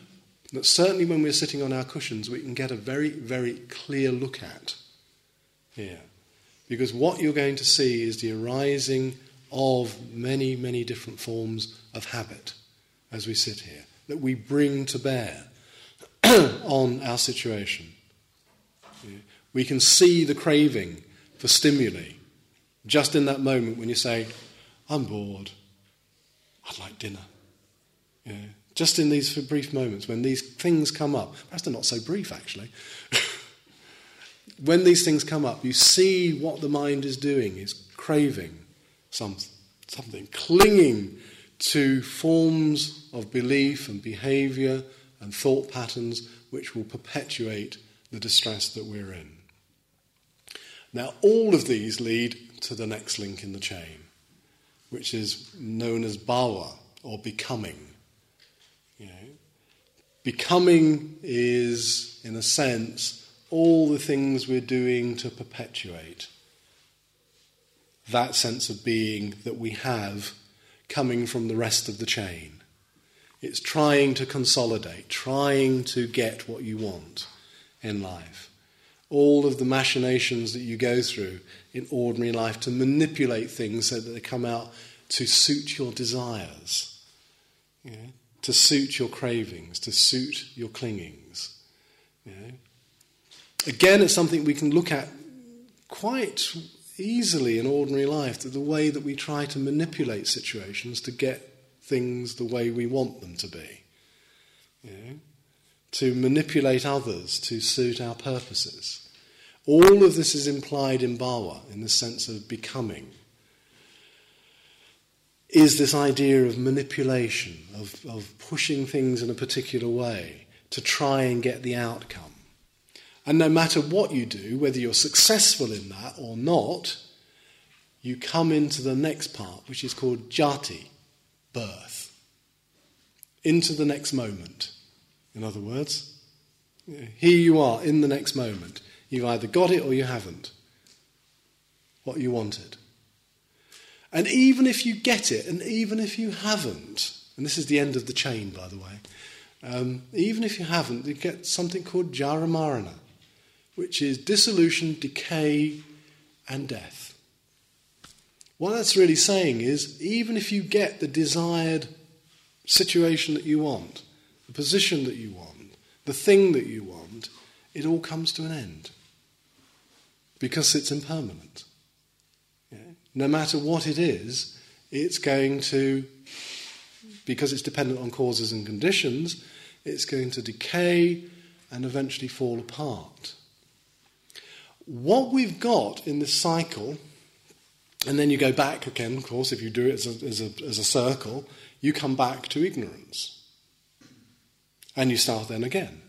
Speaker 1: that certainly when we're sitting on our cushions, we can get a very, very clear look at here. Because what you're going to see is the arising of many, many different forms of habit as we sit here that we bring to bear on our situation. We can see the craving for stimuli just in that moment when you say, I'm bored, I'd like dinner. Just in these brief moments when these things come up, perhaps they're not so brief actually. when these things come up, you see what the mind is doing, is craving some, something, clinging to forms of belief and behavior and thought patterns which will perpetuate the distress that we're in. Now, all of these lead to the next link in the chain, which is known as bhava or becoming. Becoming is, in a sense, all the things we're doing to perpetuate that sense of being that we have coming from the rest of the chain. It's trying to consolidate, trying to get what you want in life. All of the machinations that you go through in ordinary life to manipulate things so that they come out to suit your desires. Know? To suit your cravings, to suit your clingings. You know? Again, it's something we can look at quite easily in ordinary life, the way that we try to manipulate situations to get things the way we want them to be. You know? To manipulate others to suit our purposes. All of this is implied in Bhava in the sense of becoming is this idea of manipulation, of, of pushing things in a particular way to try and get the outcome. And no matter what you do, whether you're successful in that or not, you come into the next part, which is called jati, birth. Into the next moment. In other words, here you are in the next moment. You've either got it or you haven't. What you wanted. And even if you get it, and even if you haven't, and this is the end of the chain, by the way, um, even if you haven't, you get something called jaramarana, which is dissolution, decay, and death. What that's really saying is even if you get the desired situation that you want, the position that you want, the thing that you want, it all comes to an end because it's impermanent. No matter what it is, it's going to, because it's dependent on causes and conditions, it's going to decay and eventually fall apart. What we've got in this cycle, and then you go back again, of course, if you do it as a, as a, as a circle, you come back to ignorance. And you start then again.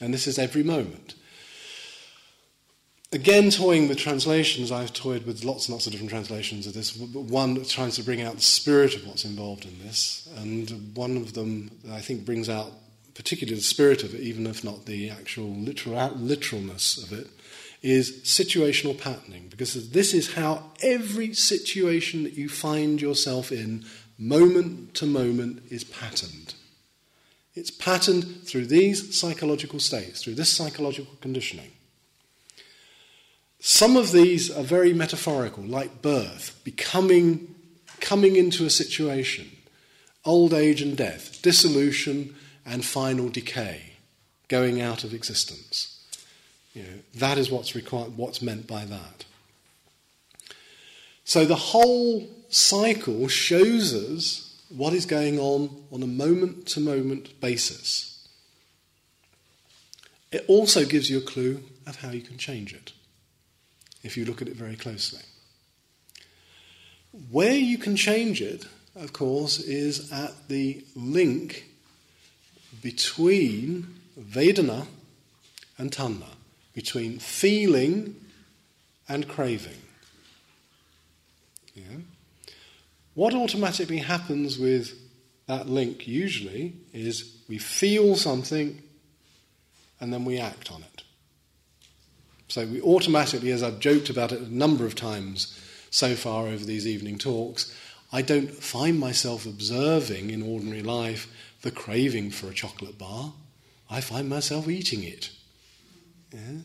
Speaker 1: And this is every moment. Again, toying with translations, I've toyed with lots and lots of different translations of this. but One tries to bring out the spirit of what's involved in this, and one of them, I think, brings out particularly the spirit of it, even if not the actual literal, literalness of it, is situational patterning. Because this is how every situation that you find yourself in, moment to moment, is patterned. It's patterned through these psychological states, through this psychological conditioning. Some of these are very metaphorical, like birth, becoming, coming into a situation, old age and death, dissolution and final decay, going out of existence. You know, that is what's required, what's meant by that. So the whole cycle shows us what is going on on a moment to moment basis. It also gives you a clue of how you can change it if you look at it very closely. Where you can change it, of course, is at the link between Vedana and Tanha, between feeling and craving. Yeah? What automatically happens with that link usually is we feel something and then we act on it. So we automatically, as I've joked about it a number of times so far over these evening talks, I don't find myself observing in ordinary life the craving for a chocolate bar. I find myself eating it. Yeah?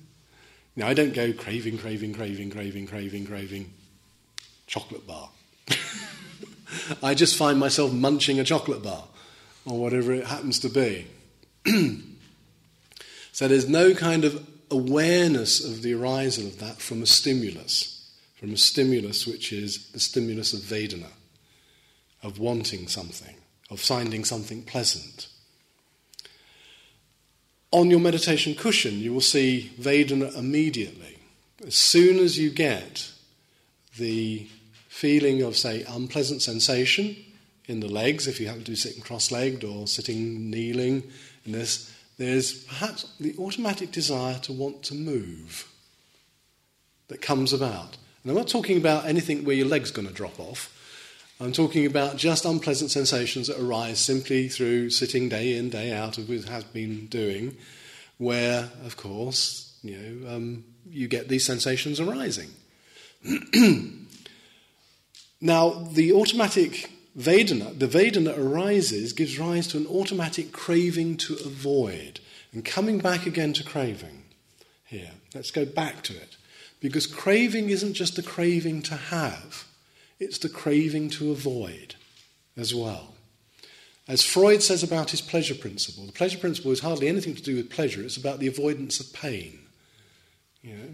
Speaker 1: Now, I don't go craving, craving, craving, craving, craving, craving, chocolate bar. I just find myself munching a chocolate bar or whatever it happens to be. so there's no kind of awareness of the arisal of that from a stimulus, from a stimulus which is the stimulus of Vedana, of wanting something, of finding something pleasant. On your meditation cushion, you will see Vedana immediately. As soon as you get the feeling of, say, unpleasant sensation in the legs, if you happen to be sitting cross legged or sitting kneeling in this, there's perhaps the automatic desire to want to move that comes about. And I'm not talking about anything where your leg's going to drop off. I'm talking about just unpleasant sensations that arise simply through sitting day in, day out, as have been doing, where, of course, you know, um, you get these sensations arising. now, the automatic Vedana, the Vedana arises, gives rise to an automatic craving to avoid. And coming back again to craving here, let's go back to it. Because craving isn't just a craving to have, it's the craving to avoid as well. As Freud says about his pleasure principle, the pleasure principle is hardly anything to do with pleasure, it's about the avoidance of pain. You know?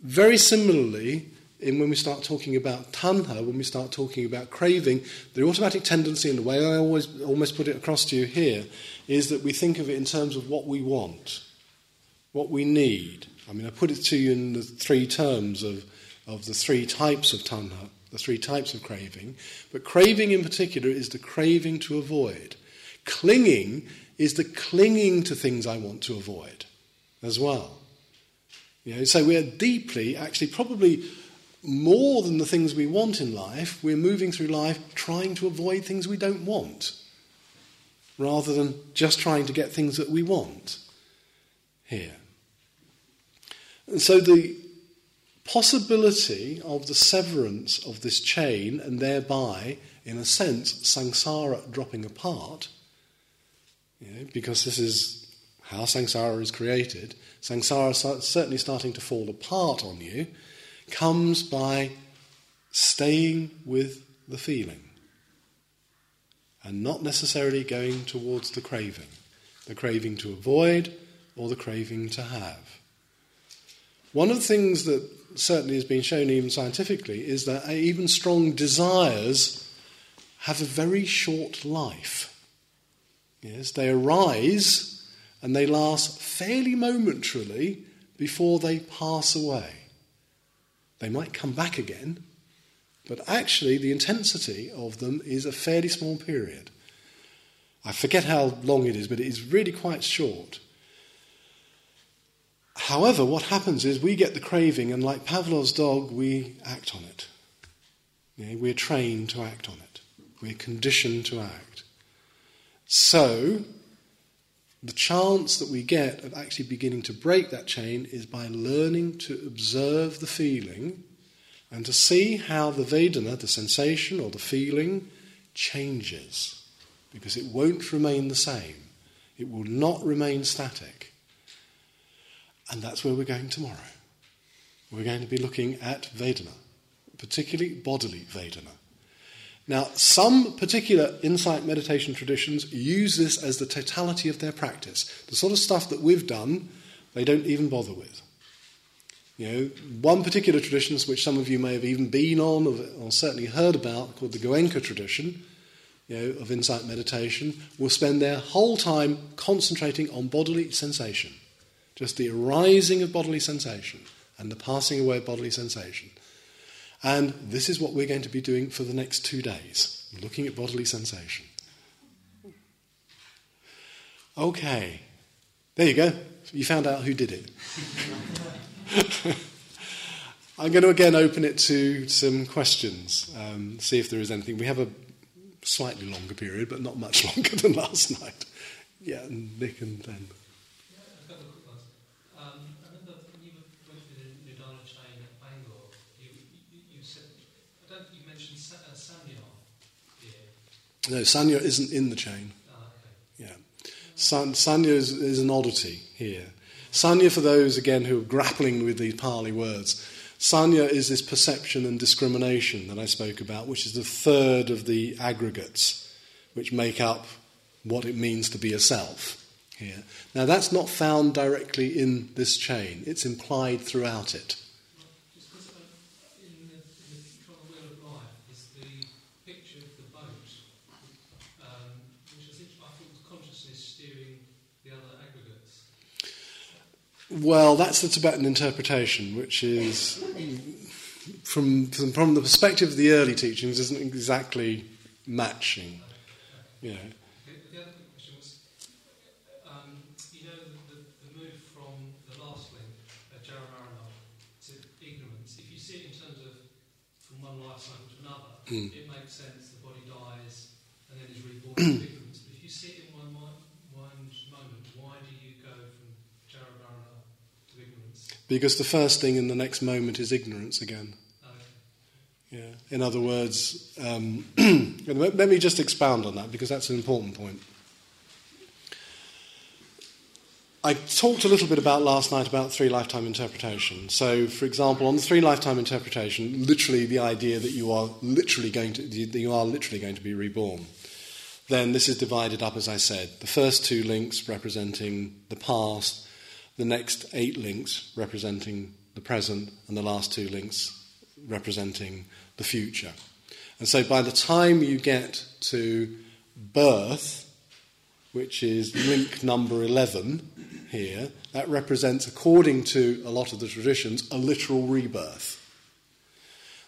Speaker 1: Very similarly, in when we start talking about tanha, when we start talking about craving, the automatic tendency, and the way I always almost put it across to you here, is that we think of it in terms of what we want, what we need. I mean, I put it to you in the three terms of, of the three types of tanha, the three types of craving. But craving in particular is the craving to avoid. Clinging is the clinging to things I want to avoid as well. You know, so we're deeply, actually, probably more than the things we want in life, we're moving through life trying to avoid things we don't want, rather than just trying to get things that we want here. And so the possibility of the severance of this chain and thereby, in a sense, samsara dropping apart, you know, because this is how samsara is created, samsara is certainly starting to fall apart on you, comes by staying with the feeling and not necessarily going towards the craving, the craving to avoid or the craving to have. One of the things that certainly has been shown even scientifically is that even strong desires have a very short life. Yes, they arise and they last fairly momentarily before they pass away. They might come back again, but actually the intensity of them is a fairly small period. I forget how long it is, but it is really quite short. However, what happens is we get the craving, and like Pavlov's dog, we act on it. we're trained to act on it, we're conditioned to act. So, the chance that we get of actually beginning to break that chain is by learning to observe the feeling and to see how the Vedana, the sensation or the feeling, changes. Because it won't remain the same, it will not remain static. And that's where we're going tomorrow. We're going to be looking at Vedana, particularly bodily Vedana. Now, some particular insight meditation traditions use this as the totality of their practice. The sort of stuff that we've done, they don't even bother with. You know, one particular tradition, which some of you may have even been on or, certainly heard about, called the Goenka tradition, you know, of insight meditation, will spend their whole time concentrating on bodily sensation just the arising of bodily sensation and the passing away of bodily sensation. And this is what we're going to be doing for the next two days, looking at bodily sensation. Okay, there you go. You found out who did it. I'm going to again open it to some questions, um, see if there is anything. We have a slightly longer period, but not much longer than last night. Yeah, Nick and then. No, Sanya isn't in the chain. Ah, yeah. San, Sanya is, is, an oddity here. Sanya, for those, again, who are grappling with these Pali words, Sanya is this perception and discrimination that I spoke about, which is the third of the aggregates which make up what it means to be a self here. Now, that's not found directly in this chain, it's implied throughout it. Well, that's the Tibetan interpretation, which is, from, from, from the perspective of the early teachings, isn't exactly matching.
Speaker 2: You know. The, other question was, you know, the, the, move from the last link, Jaramarana, to ignorance, if you see it in terms of from one lifetime to another, mm. it makes sense, the body dies and then is reborn
Speaker 1: Because the first thing in the next moment is ignorance again. Yeah. In other words, um, let me just expound on that because that's an important point. I talked a little bit about last night about three lifetime interpretation. So, for example, on the three lifetime interpretation, literally the idea that you are literally going to you are literally going to be reborn. Then this is divided up, as I said. The first two links representing the past, the next eight links representing the present, and the last two links representing the future. And so by the time you get to birth, which is link number 11 here, that represents, according to a lot of the traditions, a literal rebirth.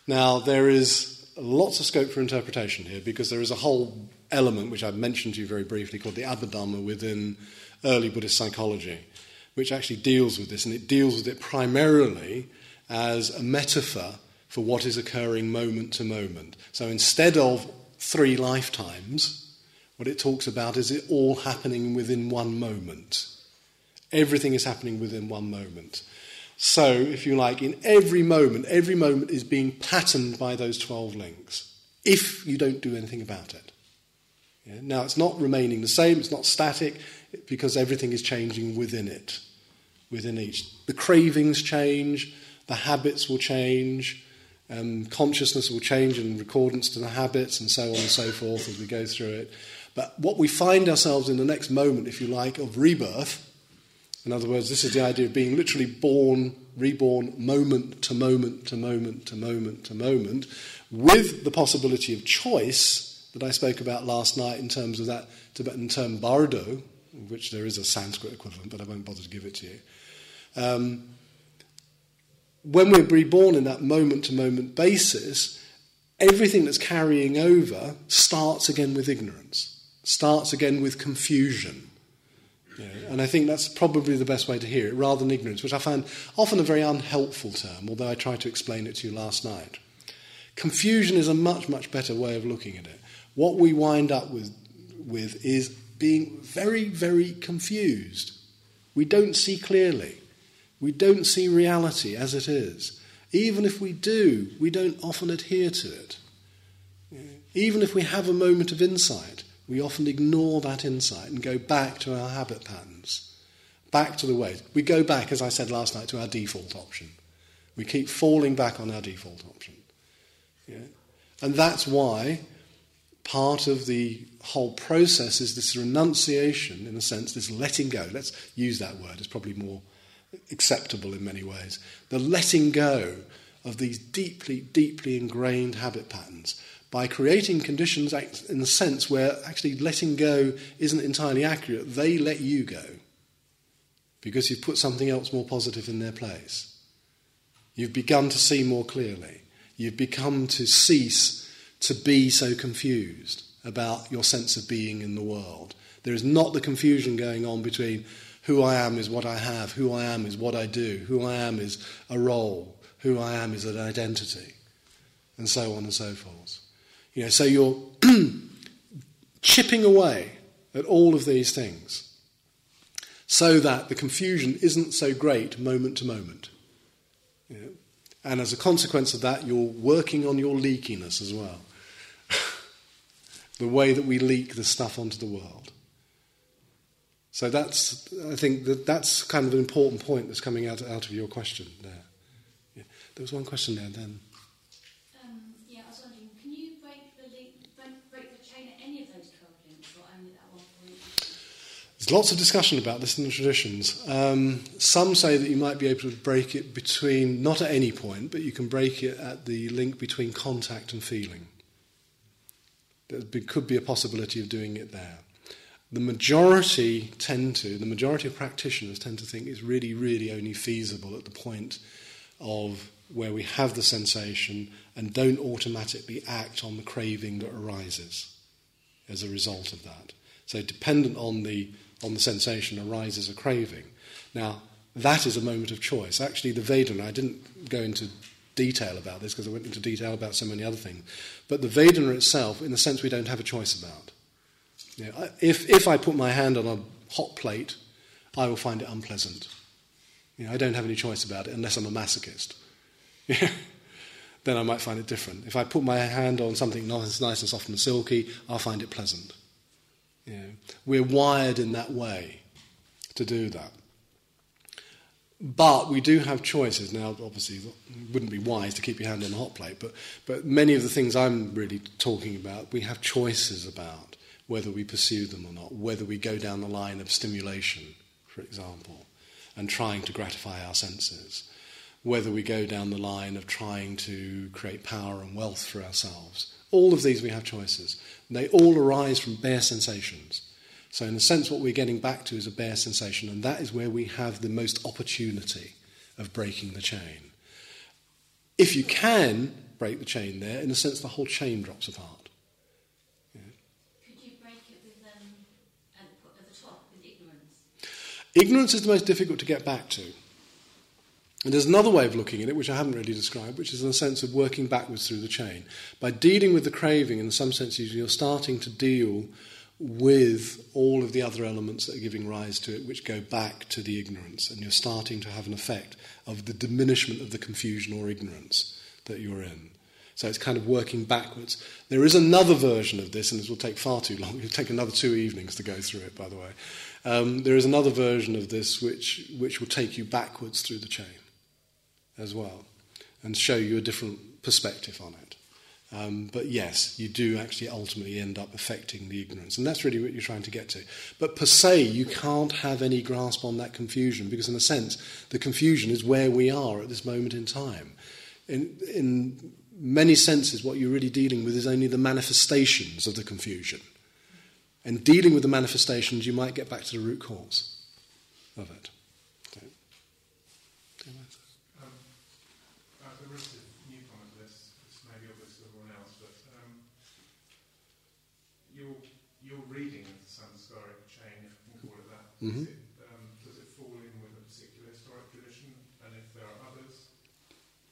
Speaker 1: Now, there is lots of scope for interpretation here because there is a whole element, which I've mentioned to you very briefly, called the Abhidharma within early Buddhist psychology which actually deals with this, and it deals with it primarily as a metaphor for what is occurring moment to moment. So instead of three lifetimes, what it talks about is it all happening within one moment. Everything is happening within one moment. So, if you like, in every moment, every moment is being patterned by those 12 links, if you don't do anything about it. Yeah? Now, it's not remaining the same, it's not static, because everything is changing within it, within each. The cravings change, the habits will change, um, consciousness will change in accordance to the habits, and so on and so forth as we go through it. But what we find ourselves in the next moment, if you like, of rebirth, in other words, this is the idea of being literally born, reborn, moment to moment to moment to moment to moment, with the possibility of choice that I spoke about last night in terms of that Tibetan term bardo, which there is a Sanskrit equivalent, but I won't bother to give it to you. Um, when we're reborn in that moment to moment basis, everything that's carrying over starts again with ignorance, starts again with confusion and I think that's probably the best way to hear it, rather than ignorance, which I find often a very unhelpful term, although I tried to explain it to you last night. Confusion is a much, much better way of looking at it. What we wind up with, with is being very, very confused. We don't see clearly. We don't see reality as it is. Even if we do, we don't often adhere to it. Even if we have a moment of insight, we often ignore that insight and go back to our habit patterns, back to the ways. We go back, as I said last night, to our default option. We keep falling back on our default option. Yeah? And that's why part of the whole process is this renunciation, in a sense, this letting go. Let's use that word, it's probably more acceptable in many ways. The letting go of these deeply, deeply ingrained habit patterns by creating conditions in the sense where actually letting go isn't entirely accurate. They let you go because you've put something else more positive in their place. You've begun to see more clearly. You've become to cease to be so confused about your sense of being in the world. There is not the confusion going on between who I am is what I have, who I am is what I do, who I am is a role, who I am is an identity, and so on and so forth. You know, so you're chipping away at all of these things so that the confusion isn't so great moment to moment. You know? And as a consequence of that, you're working on your leakiness as well. The way that we leak the stuff onto the world. So that's, I think that that's kind of an important point that's coming out, out of your question there. Yeah. There was one question there then.
Speaker 3: Um yeah, I was wondering, can you break the leak break break the chain at any of those links or only that one point?
Speaker 1: There's lots of discussion about this in the traditions. Um, some say that you might be able to break it between, not at any point, but you can break it at the link between contact and feeling. There could be a possibility of doing it there. The majority tend to, the majority of practitioners tend to think it's really, really only feasible at the point of where we have the sensation and don't automatically act on the craving that arises as a result of that. So, dependent on the on the sensation arises a craving. Now, that is a moment of choice. Actually, the Vedana, I didn't go into detail about this because I went into detail about so many other things, but the Vedana itself, in a sense, we don't have a choice about. You know, if, if I put my hand on a hot plate, I will find it unpleasant. You know, I don't have any choice about it unless I'm a masochist. then I might find it different. If I put my hand on something nice, nice and soft and silky, I'll find it pleasant. You know, we're wired in that way to do that. But we do have choices. Now, obviously, it wouldn't be wise to keep your hand on the hot plate, but, but many of the things I'm really talking about, we have choices about whether we pursue them or not, whether we go down the line of stimulation, for example, and trying to gratify our senses, whether we go down the line of trying to create power and wealth for ourselves. All of these we have choices. They all arise from bare sensations. So, in a sense, what we're getting back to is a bare sensation, and that is where we have the most opportunity of breaking the chain. If you can break the chain there, in a sense, the whole chain drops apart.
Speaker 3: Yeah. Could you break it with um, at, the top with ignorance?
Speaker 1: Ignorance is the most difficult to get back to. And there's another way of looking at it, which I haven't really described, which is in the sense of working backwards through the chain. By dealing with the craving, in some senses, you're starting to deal with all of the other elements that are giving rise to it, which go back to the ignorance, and you're starting to have an effect of the diminishment of the confusion or ignorance that you're in. So it's kind of working backwards. There is another version of this, and this will take far too long. It'll take another two evenings to go through it, by the way. Um, there is another version of this which, which will take you backwards through the chain as well and show you a different perspective on it. Um, but yes, you do actually ultimately end up affecting the ignorance. And that's really what you're trying to get to. But per se, you can't have any grasp on that confusion because, in a sense, the confusion is where we are at this moment in time. In, in many senses, what you're really dealing with is only the manifestations of the confusion. And dealing with the manifestations, you might get back to the root cause of it.
Speaker 4: Mm-hmm. It, um, does it fall in with a particular historic tradition? And if there are others,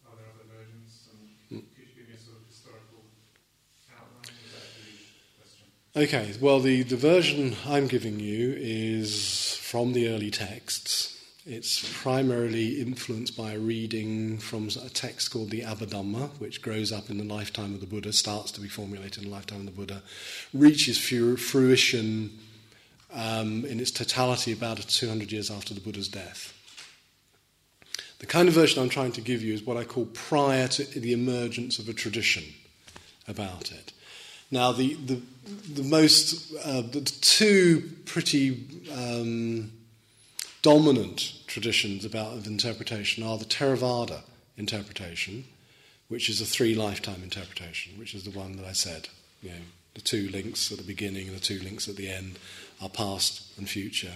Speaker 4: are there other versions? And mm. could you give me a sort of historical outline of that question?
Speaker 1: Okay, well, the, the version I'm giving you is from the early texts. It's primarily influenced by a reading from a text called the Abhidhamma, which grows up in the lifetime of the Buddha, starts to be formulated in the lifetime of the Buddha, reaches fruition um, in its totality about 200 years after the Buddha's death. The kind of version I'm trying to give you is what I call prior to the emergence of a tradition about it. Now, the, the, the most, uh, the two pretty um, dominant traditions about of interpretation are the Theravada interpretation, which is a three lifetime interpretation, which is the one that I said. You know, the two links at the beginning and the two links at the end our past and future,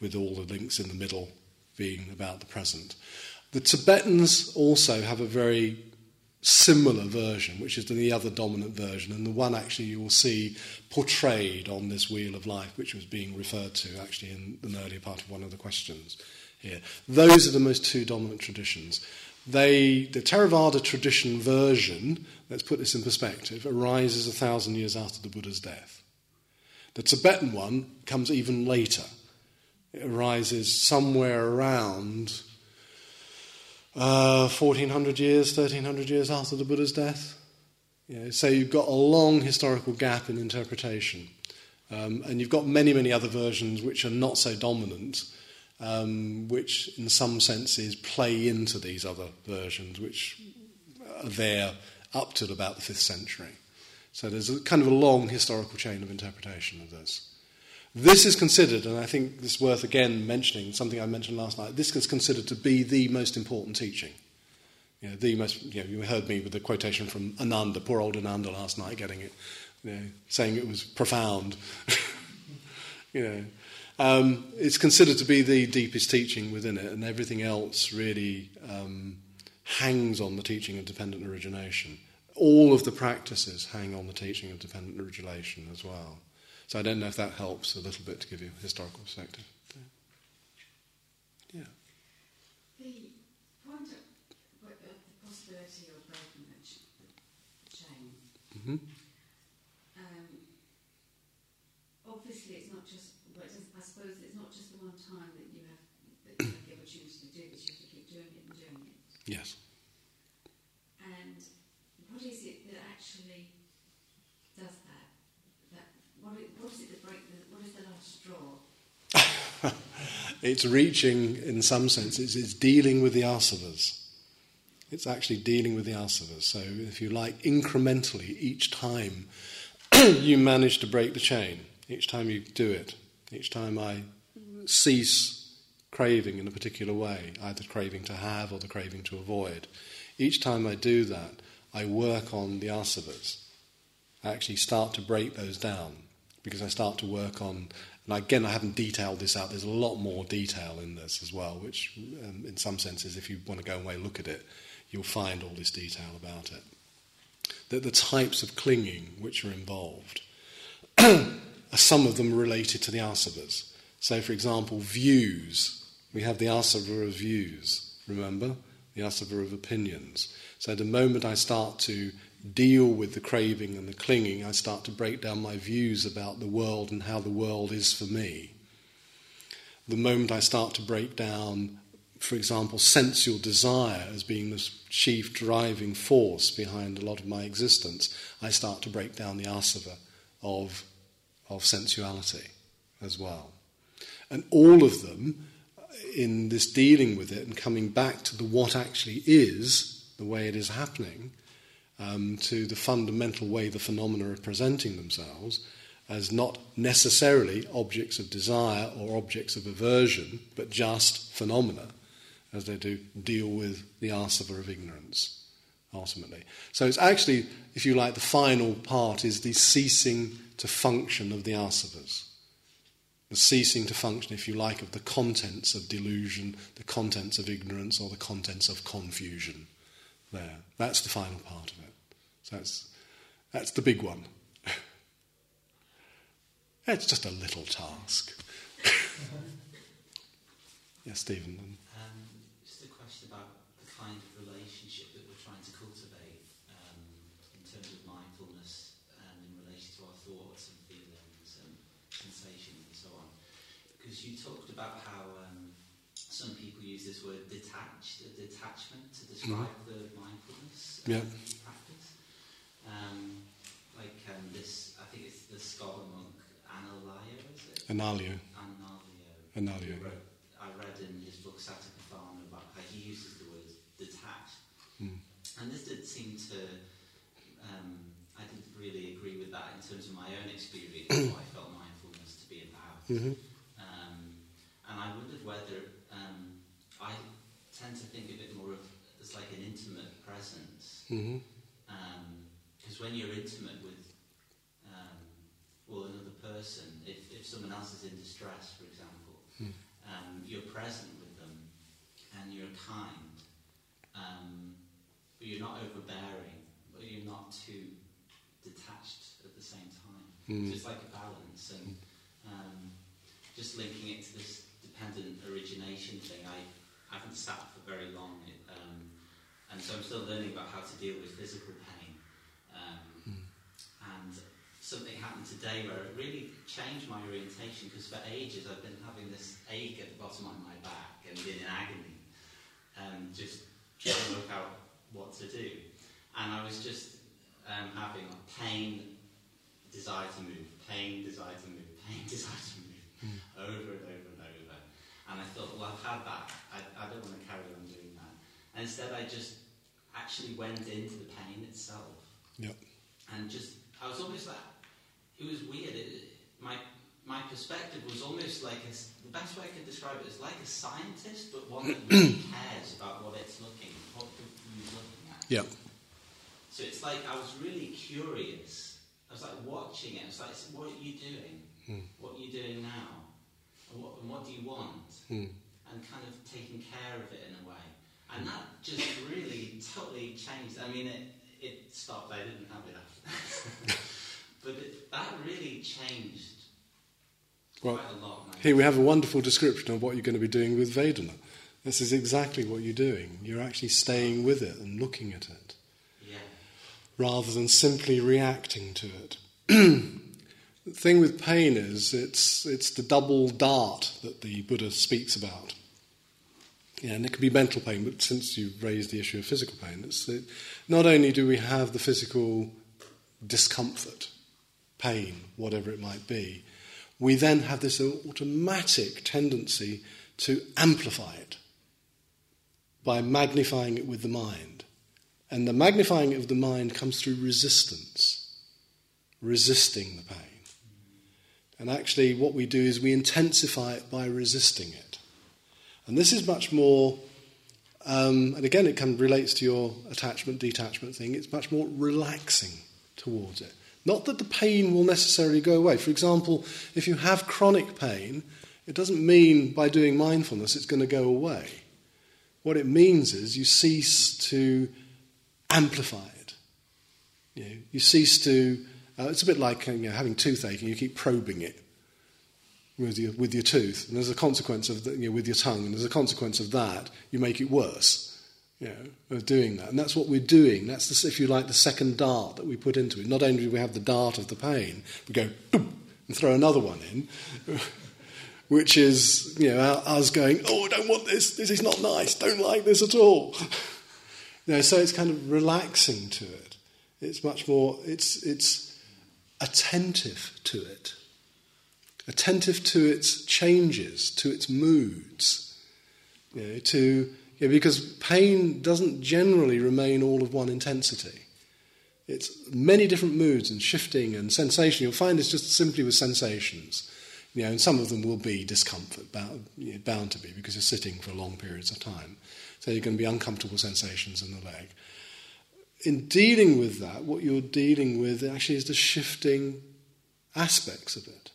Speaker 1: with all the links in the middle being about the present. The Tibetans also have a very similar version, which is the other dominant version, and the one actually you will see portrayed on this wheel of life, which was being referred to actually in an earlier part of one of the questions here. Those are the most two dominant traditions. They, the Theravada tradition version, let's put this in perspective, arises a thousand years after the Buddha's death. The Tibetan one comes even later. It arises somewhere around uh, 1400 years, 1300 years after the Buddha's death. so you've got a long historical gap in interpretation. Um, and you've got many, many other versions which are not so dominant, um, which in some senses play into these other versions, which are there up to about the 5th century. So there's a kind of a long historical chain of interpretation of this. This is considered, and I think it's worth again mentioning something I mentioned last night. This is considered to be the most important teaching. You know, the most. You, know, you heard me with the quotation from Ananda, poor old Ananda, last night, getting it, you know, saying it was profound. you know, um, it's considered to be the deepest teaching within it, and everything else really um, hangs on the teaching of dependent origination all of the practices hang on the teaching of dependent origination as well. So I don't know if that helps a little bit to give you a historical perspective.
Speaker 3: Yeah. The point of the possibility of breaking the chain. Mm-hmm. Um, obviously, it's not just. Well, I suppose it's not just the one time that you have that you have the opportunity to do this. You have to keep doing it and doing it.
Speaker 1: Yes.
Speaker 3: what is it that actually does that? that what, what is it that breaks the, what is the last straw?
Speaker 1: It's reaching, in some senses, it's dealing with the asavas. It's actually dealing with the asavas. So, if you like, incrementally, each time you manage to break the chain, each time you do it, each time I cease craving in a particular way, either craving to have or the craving to avoid, each time I do that, I work on the asavas. I actually start to break those down because I start to work on, and again, I haven't detailed this out. There's a lot more detail in this as well, which, um, in some senses, if you want to go away and look at it, you'll find all this detail about it. The, the types of clinging which are involved, are some of them related to the asavas. So, for example, views. We have the asava of views remember? The asava of opinions. So the moment I start to deal with the craving and the clinging, I start to break down my views about the world and how the world is for me. The moment I start to break down, for example, sensual desire as being the chief driving force behind a lot of my existence, I start to break down the asava of, of sensuality as well. And all of them, uh, in this dealing with it and coming back to the what actually is, the way it is happening, um, to the fundamental way the phenomena are presenting themselves as not necessarily objects of desire or objects of aversion, but just phenomena, as they do deal with the asava of ignorance, ultimately. So it's actually, if you like, the final part is the ceasing to function of the asavas. The ceasing to function, if you like, of the contents of delusion, the contents of ignorance, or the contents of confusion. There. That's the final part of it. So that's, that's the big one. it's just a little task. yes, Stephen.
Speaker 5: Um, just a question about the kind of relationship that we're trying to cultivate um, in terms of mindfulness and in relation to our thoughts and feelings and sensations and so on. Because you talked about how um, some people use this word detached, a detachment to describe mm. the mindfulness.
Speaker 1: Yeah. Analayo.
Speaker 5: Analayo. I read in his book Satipatthana about how he uses the word detached. Mm. And this did seem to, um, I didn't really agree with that in terms of my own experience, what I felt mindfulness to be about.
Speaker 1: Mm-hmm.
Speaker 5: Um, and I wondered whether um, I tend to think of it more of as like an intimate presence. Because
Speaker 1: mm-hmm.
Speaker 5: Um, when you're intimate with well, another person, if, if someone else is in distress, for example,
Speaker 1: mm.
Speaker 5: um, you're present with them and you're kind, um, but you're not overbearing, but you're not too detached at the same time.
Speaker 1: Mm.
Speaker 5: So it's like a balance, and um, just linking it to this dependent origination thing. I, I haven't sat for very long, um, and so I'm still learning about how to deal with physical pain. Something happened today where it really changed my orientation because for ages I've been having this ache at the bottom of my back and been in agony, um, just trying to work out what to do. And I was just um, having pain, desire to move, pain, desire to move, pain, desire to move, mm. over and over and over. And I thought, well, I've had that. I, I don't want to carry on doing that. And instead, I just actually went into the pain itself.
Speaker 1: Yep.
Speaker 5: And just, I was almost like, it was weird. It, my my perspective was almost like a, the best way I could describe it is like a scientist, but one that really cares about what it's looking, what looking at.
Speaker 1: Yeah.
Speaker 5: So it's like I was really curious. I was like watching it. I was like, "What are you doing?
Speaker 1: Hmm.
Speaker 5: What are you doing now? And what, and what do you want?"
Speaker 1: Hmm.
Speaker 5: And kind of taking care of it in a way. And that just really totally changed. I mean, it it stopped. I didn't have it after. But it, that really changed well, quite a lot.
Speaker 1: Here we have a wonderful description of what you're going to be doing with Vedana. This is exactly what you're doing. You're actually staying with it and looking at it.
Speaker 5: Yeah.
Speaker 1: Rather than simply reacting to it. the thing with pain is it's, it's the double dart that the Buddha speaks about. Yeah, and it can be mental pain, but since you've raised the issue of physical pain, it's, it, not only do we have the physical discomfort, pain, whatever it might be, we then have this automatic tendency to amplify it by magnifying it with the mind. And the magnifying of the mind comes through resistance, resisting the pain. And actually, what we do is we intensify it by resisting it. And this is much more, um, and again, it kind of relates to your attachment detachment thing, it's much more relaxing towards it. Not that the pain will necessarily go away. For example, if you have chronic pain, it doesn't mean by doing mindfulness it's going to go away. What it means is you cease to amplify it. You, know, you cease to, uh, it's a bit like you know, having toothache and you keep probing it. with your, with your tooth, and as a consequence of the, you know, with your tongue, and as a consequence of that, you make it worse. You know, of doing that, and that's what we're doing. That's the, if you like the second dart that we put into it. Not only do we have the dart of the pain, we go boom, and throw another one in, which is you know us going, oh, I don't want this. This is not nice. Don't like this at all. you know, so it's kind of relaxing to it. It's much more. It's it's attentive to it attentive to its changes, to its moods, you know, to know, because pain doesn't generally remain all of one intensity. It's many different moods and shifting and sensation. You'll find it's just simply with sensations. You know, and some of them will be discomfort, bound, bound to be, because you're sitting for long periods of time. So you're going to be uncomfortable sensations in the leg. In dealing with that, what you're dealing with actually is the shifting aspects of it.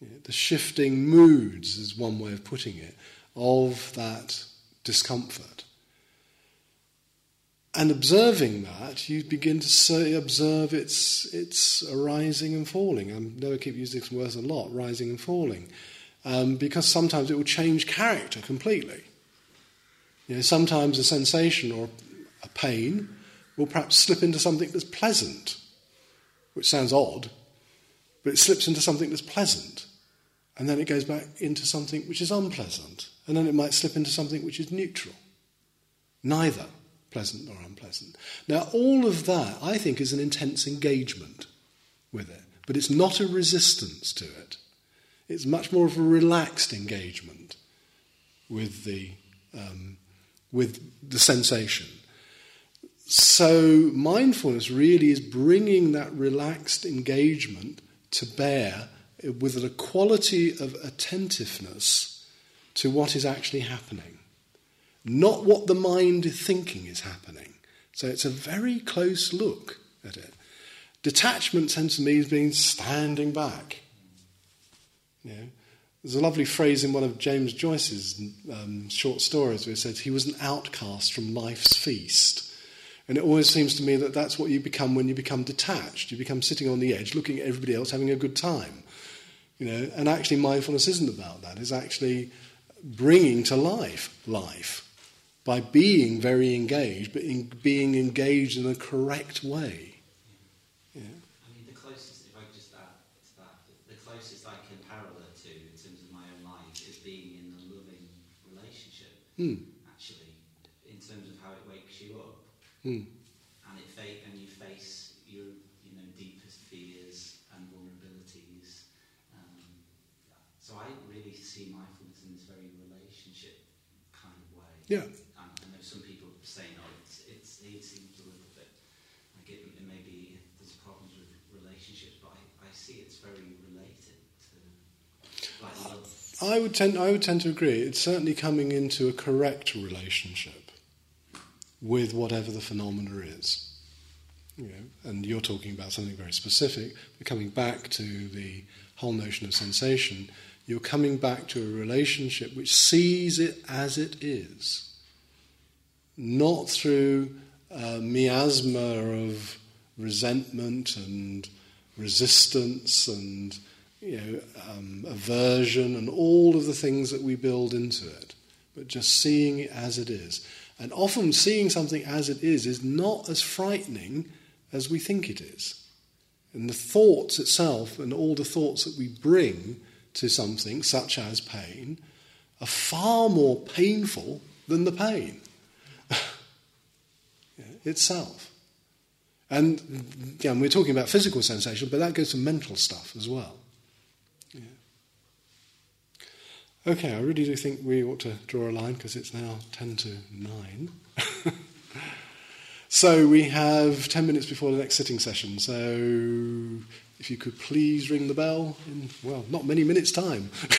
Speaker 1: You know, the shifting moods is one way of putting it, of that discomfort. And observing that, you begin to observe its, its arising and falling. I never keep using this word a lot, rising and falling, um, because sometimes it will change character completely. You know, sometimes a sensation or a pain will perhaps slip into something that's pleasant, which sounds odd, but it slips into something that's pleasant. And then it goes back into something which is unpleasant. And then it might slip into something which is neutral. Neither pleasant nor unpleasant. Now, all of that, I think, is an intense engagement with it. But it's not a resistance to it. It's much more of a relaxed engagement with the, um, with the sensation. So, mindfulness really is bringing that relaxed engagement to bear with a quality of attentiveness to what is actually happening, not what the mind is thinking is happening. So it's a very close look at it. Detachment tends to me as being standing back. You know, there's a lovely phrase in one of James Joyce's um, short stories where he says he was an outcast from life's feast. And it always seems to me that that's what you become when you become detached. You become sitting on the edge, looking at everybody else having a good time. You know, and actually, mindfulness isn't about that. It's actually bringing to life life by being very engaged, but in being engaged in the correct way.
Speaker 5: Yeah. I mean, the closest, if I just add to that, the closest I can parallel to in terms of my own life is being in a loving relationship.
Speaker 1: Mm.
Speaker 5: Actually, in terms of how it wakes you up,
Speaker 1: Mm.
Speaker 5: and it fa- and you face your you know deepest fears and vulnerabilities. Um, so I really see mindfulness in this very relationship kind of way.
Speaker 1: Yeah.
Speaker 5: And I know some people say no, oh, it's, it's, it seems a little bit like it, it maybe there's problems with relationships, but I, I see it's very related to like love.
Speaker 1: I would tend, I would tend to agree. It's certainly coming into a correct relationship with whatever the phenomena is. You know, and you're talking about something very specific. But coming back to the whole notion of sensation, you're coming back to a relationship which sees it as it is, not through a miasma of resentment and resistance and you know, um, aversion and all of the things that we build into it, but just seeing it as it is. And often seeing something as it is is not as frightening as we think it is. And the thoughts itself and all the thoughts that we bring to something, such as pain, are far more painful than the pain itself. And again, we're talking about physical sensation, but that goes to mental stuff as well. Yeah. Okay, I really do think we ought to draw a line because it's now 10 to 9. so we have 10 minutes before the next sitting session. So if you could please ring the bell in, well, not many minutes' time.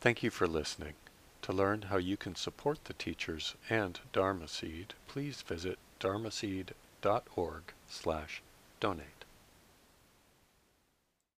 Speaker 6: Thank you for listening. To learn how you can support the teachers and Dharma Seed, please visit dharmaseed.org slash donate.